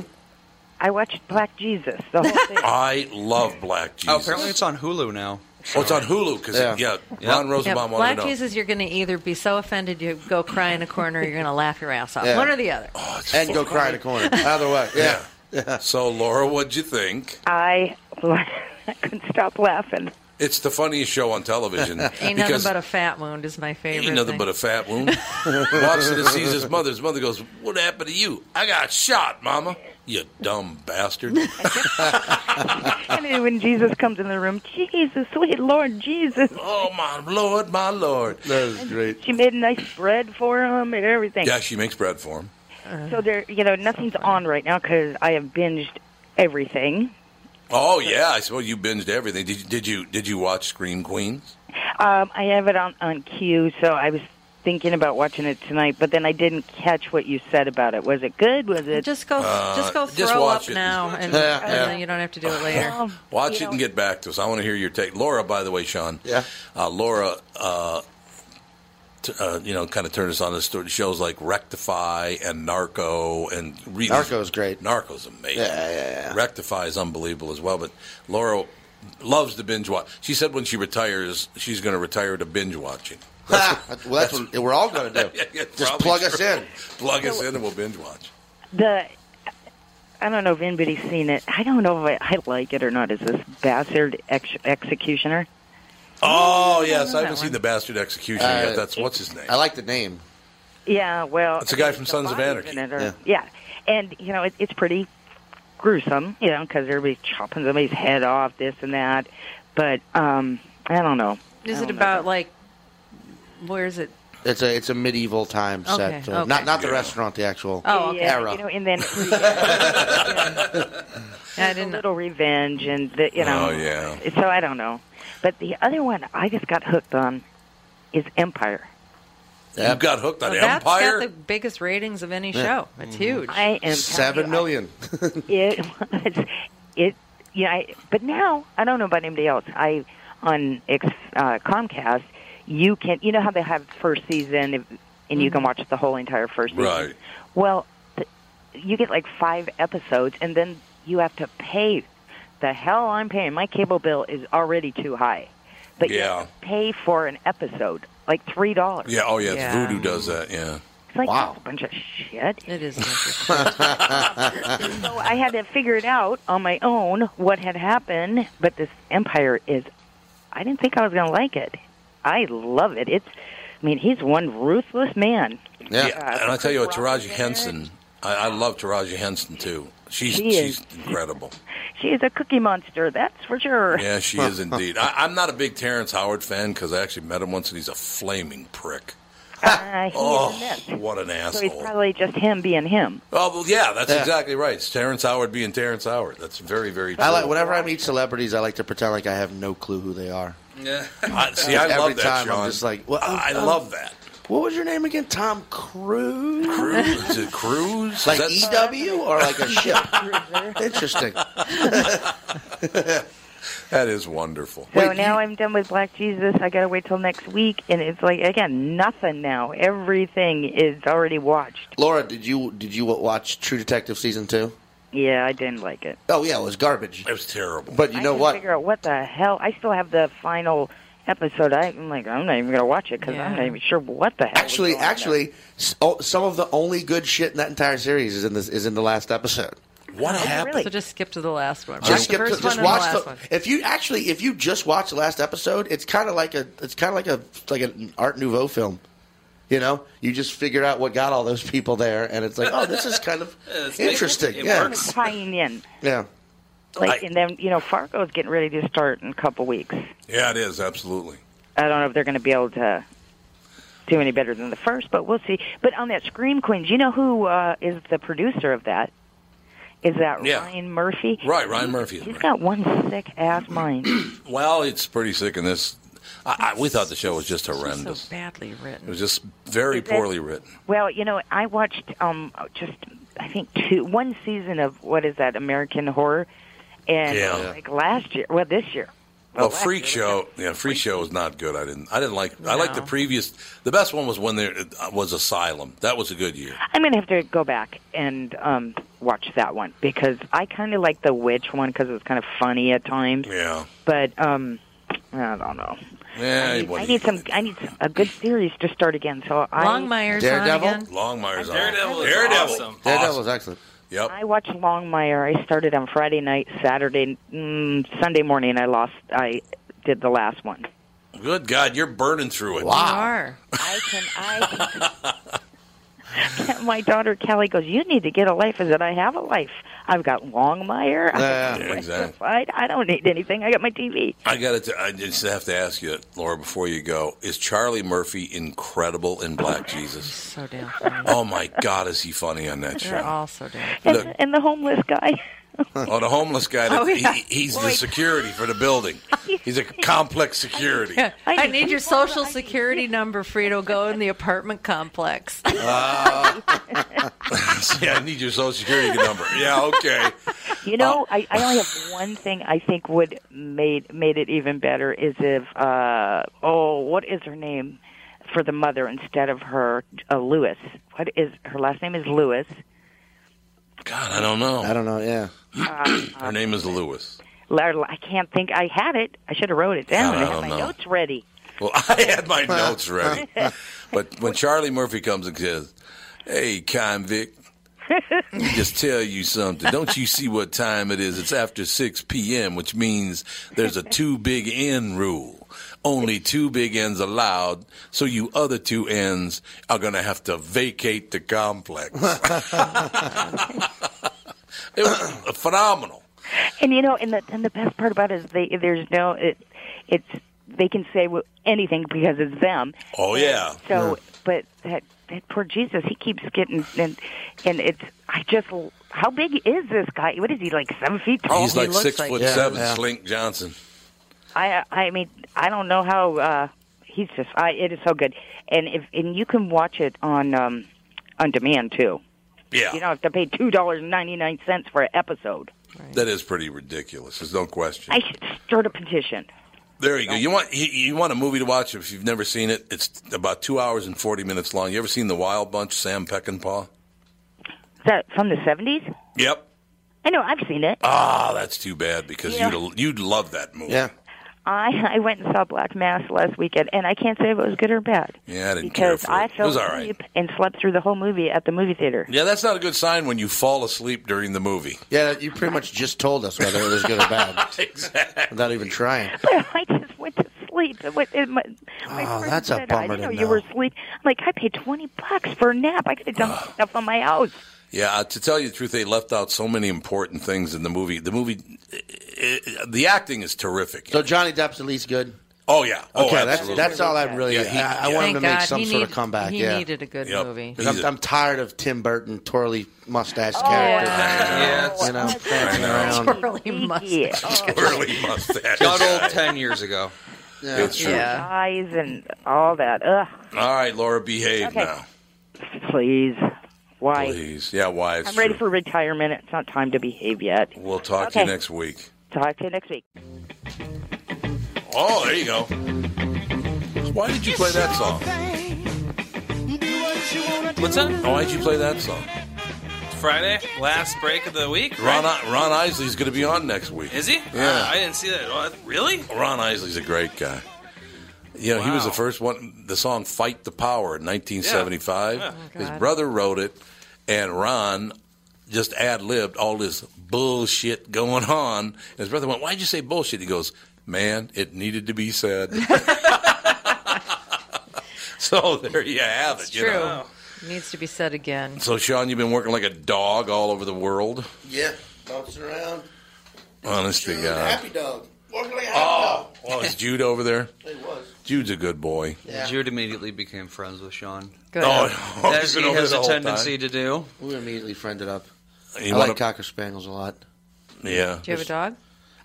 I watched Black Jesus, the whole thing. I love Black Jesus. Oh, apparently it's on Hulu now. Oh, it's on Hulu because Yeah. yeah. Yeah. Ron Yeah, Rosenbaum wanted Black to know. Jesus, you're going to either be so offended you go cry in a corner, or you're going to laugh your ass off. Yeah. One or the other. Oh, and go full- cry in a corner. Either way, yeah. Yeah. So, Laura, what'd you think? I, I couldn't stop laughing. It's the funniest show on television. Ain't nothing because but a fat wound is my favorite. ain't nothing thing. but a fat wound. Walks in and sees his mother. His mother goes, "What happened to you? I got shot, Mama. You dumb bastard." And then when Jesus comes in the room, Jesus, sweet Lord Jesus. oh my Lord, my Lord. That is great. She made nice bread for him and everything. Yeah, she makes bread for him. So there, you know, nothing's on right now because I have binged everything. Oh yeah, I suppose you binged everything. Did you, did you did you watch Scream Queens? Um, I have it on on queue, so I was thinking about watching it tonight, but then I didn't catch what you said about it. Was it good? Was it Just go, Uh, just go just throw watch up it. now, and, Yeah, and yeah. then you don't have to do it later. Um, Watch it know, and get back to us. I want to hear your take. Laura, by the way, Sean. Yeah. Uh, Laura, uh, t- uh, you know, kind of turned us on to story- shows like Rectify and Narco and really, Narco's great. Narco's amazing. Yeah, yeah, yeah. Rectify is unbelievable as well. But Laura loves to binge watch. She said when she retires, she's going to retire to binge watching. well, that's what we're all going to do. Yeah, yeah, Just probably plug us in. Plug us in and we'll binge watch. the I don't know if anybody's seen it. I don't know if I, I like it or not. Is this bastard ex- executioner? Oh yes, I haven't seen one. the Bastard Execution Uh, yet. That's what's his name. I like the name. Yeah, well, It's a guy from the Sons of bodies Anarchy. in it are- yeah. and you know it, it's pretty gruesome, you know, because everybody's chopping somebody's head off, this and that. But um, I don't know. Is I it don't know. about like? Where is it? It's a it's a medieval time set. Okay, uh, okay. Not not the Yeah. restaurant, the actual Oh, yeah, era. you know, and then I a didn't. little revenge, and the, you know. Oh, yeah. So I don't know, but the other one I just got hooked on is Empire. You got hooked on Well, That's got the biggest ratings of any show. It's huge. I am Seven million. it was it yeah I, but now i don't know about anybody else i on X, uh, comcast you can you know how they have first season if, and you can watch the whole entire first season Right. well th- you get like five episodes and then you have to pay the hell i'm paying my cable bill is already too high but you Yeah. have to pay for an episode like three dollars Yeah. Oh yeah. Yeah. Vudu does that. Yeah. it's like Wow. that's a bunch of shit It is. so I had to figure it out on my own what had happened. But this Empire is, I didn't think I was going to like it. I love it. It's, I mean, he's one ruthless man. Yeah. Uh, and I tell you what, Chris Taraji Henson. I, I love Taraji Henson too. She's She is. she's incredible. She is a cookie monster, that's for sure. Yeah, she is indeed. I, I'm not a big Terrence Howard fan because I actually met him once and he's a flaming prick. Uh, he Oh, is a mess. what an asshole! So he's probably just him being him. Oh well, yeah, that's Yeah. exactly right. It's Terrence Howard being Terrence Howard. That's very, very true. I like whenever I meet celebrities, I like to pretend like I have no clue who they are. Yeah. I, see, I Every love that, time Sean. I'm just like, well, I um, love that. What was your name again? Tom Cruise. Cruise? Is it Cruise? Like Is that- EW or like a ship? Interesting. that is wonderful. So Wait, now you- I'm done with Black Jesus. I got to wait till next week, and it's like again nothing now. Everything is already watched. Laura, did you did you watch True Detective season two? Yeah, I didn't like it. Oh yeah, it was garbage. It was terrible. But you I know couldn't what? Figure out what the hell. I still have the final episode, I, I'm like, I'm not even going to watch it because I'm not even sure what the hell. was Actually, going actually, s- oh, some of the only good shit in that entire series is in this is in the last episode. What oh, happened? So just skip to the last one. Just Watch skip the to, just one watch the last the. one. If you actually, if you just watch the last episode, it's kind of like a, it's kind of like a, like an Art Nouveau film. You know, you just figure out what got all those people there, and it's like, oh, this is kind of Yeah, it's interesting. it yeah, works. tying in. yeah. Like, and then you know, Fargo's getting ready to start in a couple weeks. Yeah, it is absolutely. I don't know if they're going to be able to do any better than the first, but we'll see. But on that Scream Queens, you know who uh, is the producer of that? Is that Yeah. Ryan Murphy? Right, Ryan Murphy. He's got one sick ass mind. Well, it's pretty sick in this. I, I, we thought the show was just so horrendous. badly written. It was just very Is poorly written. Well, you know, I watched um just I think two one season of what is that American Horror, and Yeah. like last year, well this year. Well, last Freak year, Show, yeah, Freak Show was not good. I didn't, I didn't like. I like the previous. The best one was when there uh, was Asylum. That was a good year. I'm gonna have to go back and um watch that one because I kind of like the witch one because it was kind of funny at times. Yeah, But um, I don't know. yeah. I need, what I need some. I need some, a good series to start again. So I Longmire's on again. Longmire's on. Daredevil is Daredevil. awesome. Daredevil is excellent. Yep. I watched Longmire. I started on Friday night, Saturday, mm, Sunday morning. I lost. I did the last one. Good God, you're burning through it. You are. I can. I can. My daughter Kelly goes. You need to get a life. I said, I have a life. I've got Longmire. I've Yeah, exactly. I, I don't need anything. I got my TV. I got to. I just have to ask you, Laura, before you go. Is Charlie Murphy incredible in Black Jesus? So damn funny. Oh my God, is he funny on that They're show? all so damn And, Look. and the homeless guy. Oh, the homeless guy. That, Oh, yeah. he, he's the security for the building. He's a complex security. I, need your social security number, Frito. Go in the apartment complex. yeah, I need your social security number. Yeah, okay. You know, I, I only have one thing I think would made made it even better is if uh oh, what is her name for the mother instead of her uh, Lewis? What is her last name is Lewis. God, I don't know. I don't know. Yeah. Uh, Her name is Lewis. Lar- I can't think. I had it. I should have wrote it down. God, I I had my know. notes ready. Well, I had my notes ready. But when Charlie Murphy comes and says, Hey, convict, let me just tell you something. Don't you see what time it is? It's after 6 p.m., which means there's a two big N rule. Only two big ends allowed, so you other two ends are going to have to vacate the complex. it was phenomenal. And you know, and the and the best part about it is they there's no it it's they can say wh- anything because it's them. Oh, yeah. So, but that that poor Jesus, he keeps getting and and it's I just how big is this guy? What is he like seven feet tall? He's like looks six foot Yeah. seven, Yeah. Slink Johnson. I I mean I don't know how uh he's just I it is so good and if and you can watch it on um on demand too. Yeah. You don't have to pay two dollars and ninety nine cents for an episode. That is pretty ridiculous. There's no question. I should start a petition. There you go. You want you, you want a movie to watch if you've never seen it? It's about two hours and forty minutes long. You ever seen The Wild Bunch? Sam Peckinpah. Is that from the seventies? Yep. I know I've seen it. Ah, that's too bad because Yeah. you'd you'd love that movie. Yeah. I I went and saw Black Mass last weekend, and I can't say if it was good or bad Yeah, I didn't care because for I it. It fell was all right. asleep and slept through the whole movie at the movie theater. Yeah, that's not a good sign when you fall asleep during the movie. Yeah, you pretty much just told us whether it was good or bad exactly. without even trying. I just went to sleep. What- and My, my Oh, friend that's a said, bummer I didn't to know know. you were asleep. I'm like, I paid twenty bucks for a nap. I could have done stuff on my house. Yeah, uh, to tell you the truth, they left out so many important things in the movie. The movie, i i the acting is terrific. So Johnny Depp's at least good. Oh yeah. Oh, okay, that's that's all I really. Yeah, he- I, I yeah. want him Thank to make God. some He sort of comeback. he yeah, needed a good Yep. movie. 'Cause I'm, I'm tired of Tim Burton twirly mustache Oh, characters. Yeah, you know, dancing know. around. Twirly mustache. Twirly mustache. Got old ten years ago. It's true. Eyes and all that. Ugh, All right, Laura, behave Okay. now, please. Why? please. Yeah, why? I'm ready true. for retirement. It's not time to behave yet. We'll talk to you next week. Talk to you next week. Oh, there you go. Why did you play that song? What's that? Oh, why did you play that song? Friday, last break of the week. Ron, right? Ron Isley's going to be on next week. Is he? Yeah. Uh, I didn't see that. What? Really? Ron Isley's a great guy. You know, he was the first one. The song "Fight the Power" in 1975. Yeah. Oh, His brother wrote it, and Ron just ad libbed all this bullshit going on. And his brother went, "Why'd you say bullshit?" He goes, "Man, it needed to be said." so there you have it. It's you true. know. Needs to be said again. So Sean, you've been working like a dog all over the world. Yeah, bouncing around. Honest to God. happy dog. Walking like a happy Oh, dog. well, is Jude over there? It was. Jude's a good boy. Jude immediately became friends with Sean. Good. Oh, As he's been he over has there a the whole tendency time. to do. We were immediately friended up. You I wanna- like cocker spaniels a lot. Yeah. Do you have a dog?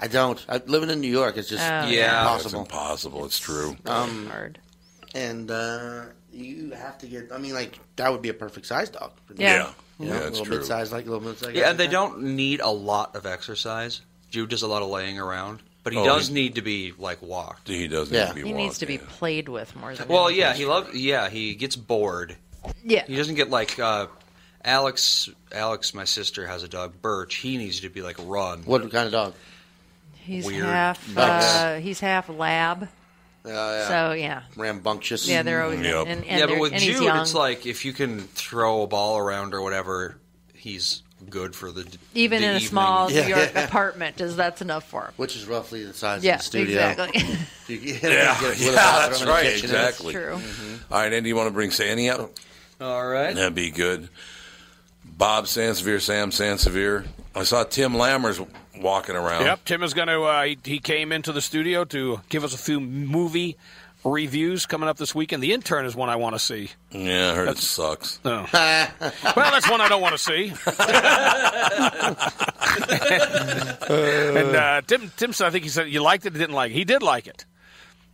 I don't. I, living in New York is just Oh, Yeah. It's impossible. impossible. It's true. Um, Hard. and uh, you have to get. I mean, like that would be a perfect size dog. for me. Yeah. Yeah, You know, yeah, a it's little true. mid-size, like a little mid-size. Yeah, and they don't need a lot of exercise. Jude does a lot of laying around, but he Oh, does he- need to be like walked. He does Yeah. to be He needs walked, to be yeah. played with more than. Well, yeah, he loves. Yeah, he gets bored. Yeah. He doesn't get like uh, Alex. Alex, my sister, has a dog, Birch. He needs to be like run. What kind of dog? He's Weird. half. Bugs. Uh, he's half lab. Uh, yeah. So yeah. rambunctious. Yeah, they're always Yep. and, and yeah, but they're- with and he's Jude, young. it's like if you can throw a ball around or whatever, he's good for the even the in a evening. small Yeah. New York apartment, is that's enough for him. which is roughly the size Yeah, of the studio. exactly. You get- Yeah, get- with a yeah, that's and a right. kitchen in it. Exactly. True. All right, Andy, you want to bring Sandy out? All right. That'd be good. Bob Sansevere, Sam Sansevere. I saw Tim Lammers walking around. Yep, Tim is going to. Uh, he, he came into the studio to give us a few movie reviews coming up this weekend. The intern is one I want to see. Yeah, I heard it sucks. Oh. well, that's one I don't want to see. and uh, Tim, Tim said, I think he said you liked it, or didn't like it. He did like it.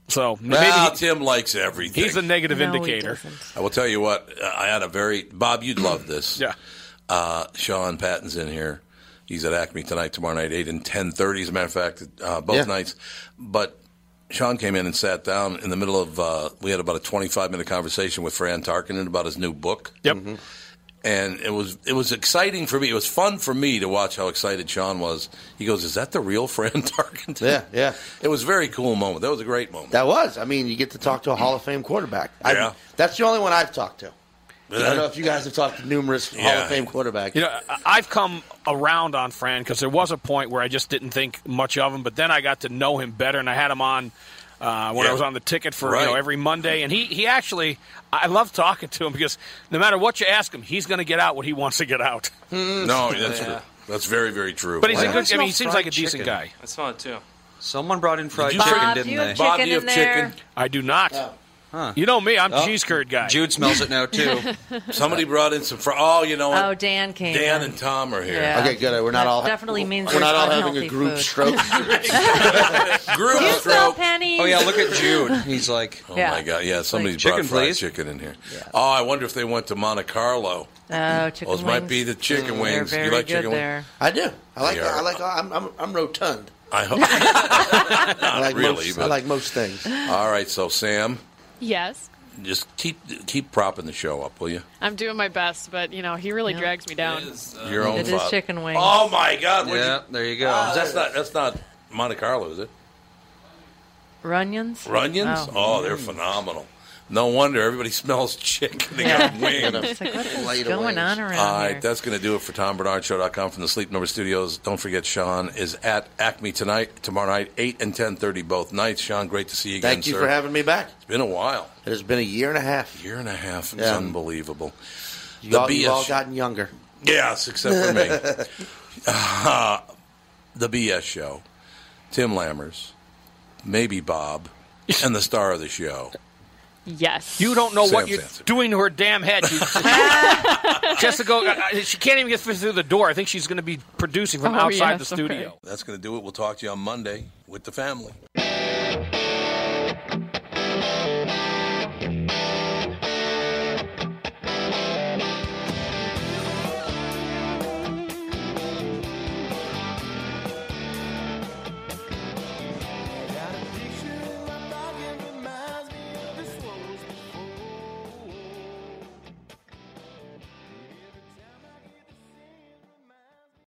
So maybe Well, he- Tim likes everything. he's a negative No, indicator. I will tell you what. I had a very Bob. You'd love this. Yeah. Uh, Sean Patton's in here. He's at Acme tonight, tomorrow night, eight and ten thirty. As a matter of fact, uh, both Yeah. nights. But Sean came in and sat down in the middle of. Uh, we had about a twenty-five minute conversation with Fran Tarkenton about his new book. Yep. and it was it was exciting for me. It was fun for me to watch how excited Sean was. He goes, "Is that the real Fran Tarkenton?" Yeah, yeah. It was a very cool moment. That was a great moment. That was. I mean, you get to talk to a Hall of Fame quarterback. I- Yeah. that's the only one I've talked to. I don't know if you guys have talked to numerous Hall of Fame quarterbacks. You know, I've come around on Fran because there was a point where I just didn't think much of him, but then I got to know him better, and I had him on uh, when Yeah. I was on the ticket for you know every Monday, and he he actually I love talking to him because no matter what you ask him, he's going to get out what he wants to get out. No, that's true. That's very very true. But he's a good. not I mean, he seems like a fried decent guy. I saw it too. Someone brought in fried you chicken, didn't they? have Bob, do you have chicken? I do not. Huh. You know me, I'm Oh. cheese curd guy. Jude smells it now too. Somebody brought in some. Fr- oh, you know what? Oh, Dan came. Dan in. and Tom are here. Yeah. Okay, good. We're not That all definitely means we're not all having a group food. stroke. Group you stroke. pennies? oh yeah, look at Jude. He's like, Oh Yeah. my God! Yeah, somebody's Like, brought chicken, fried please. chicken in here. Oh, I wonder if they went to Monte Carlo. Oh, chicken Those might be the chicken mm, They're wings. very you like good chicken wings? I do. I like. Are. I like. I'm. I'm, I'm rotund. I hope. I Not like really, most. but I like most things. all right. So Sam, Yes. just keep keep propping the show up, will you? I'm doing my best, but you know, he really drags me down. Uh, Your own It is fault. chicken wings. Oh my God! what'd yeah, you- there you go. Oh, that's not that's not Monte Carlo, is it? Runyons? Runyons? Oh. Oh, they're phenomenal. No wonder everybody smells chicken. They got wings. It's like, what is Light going wings. on around All right, here? that's going to do it for TomBarnardShow.com from the Sleep Number Studios. Don't forget, Sean is at Acme tonight, tomorrow night, 8 and 10.30 both nights. Sean, great to see you again, Thank you sir. for having me back. It's been a while. It has been a year and a half. Year and a half. It's Yeah. unbelievable. You all, you've all gotten younger. Yes, except for me. Uh, the BS show. Tim Lammers, maybe Bob, and the star of the show. Yes. You don't know Sam what you're Sanson. doing to her damn head. Jessica, uh, she can't even get through the door. I think she's going to be producing from Oh, outside yes, the studio. okay. That's going to do it. We'll talk to you on Monday with the family.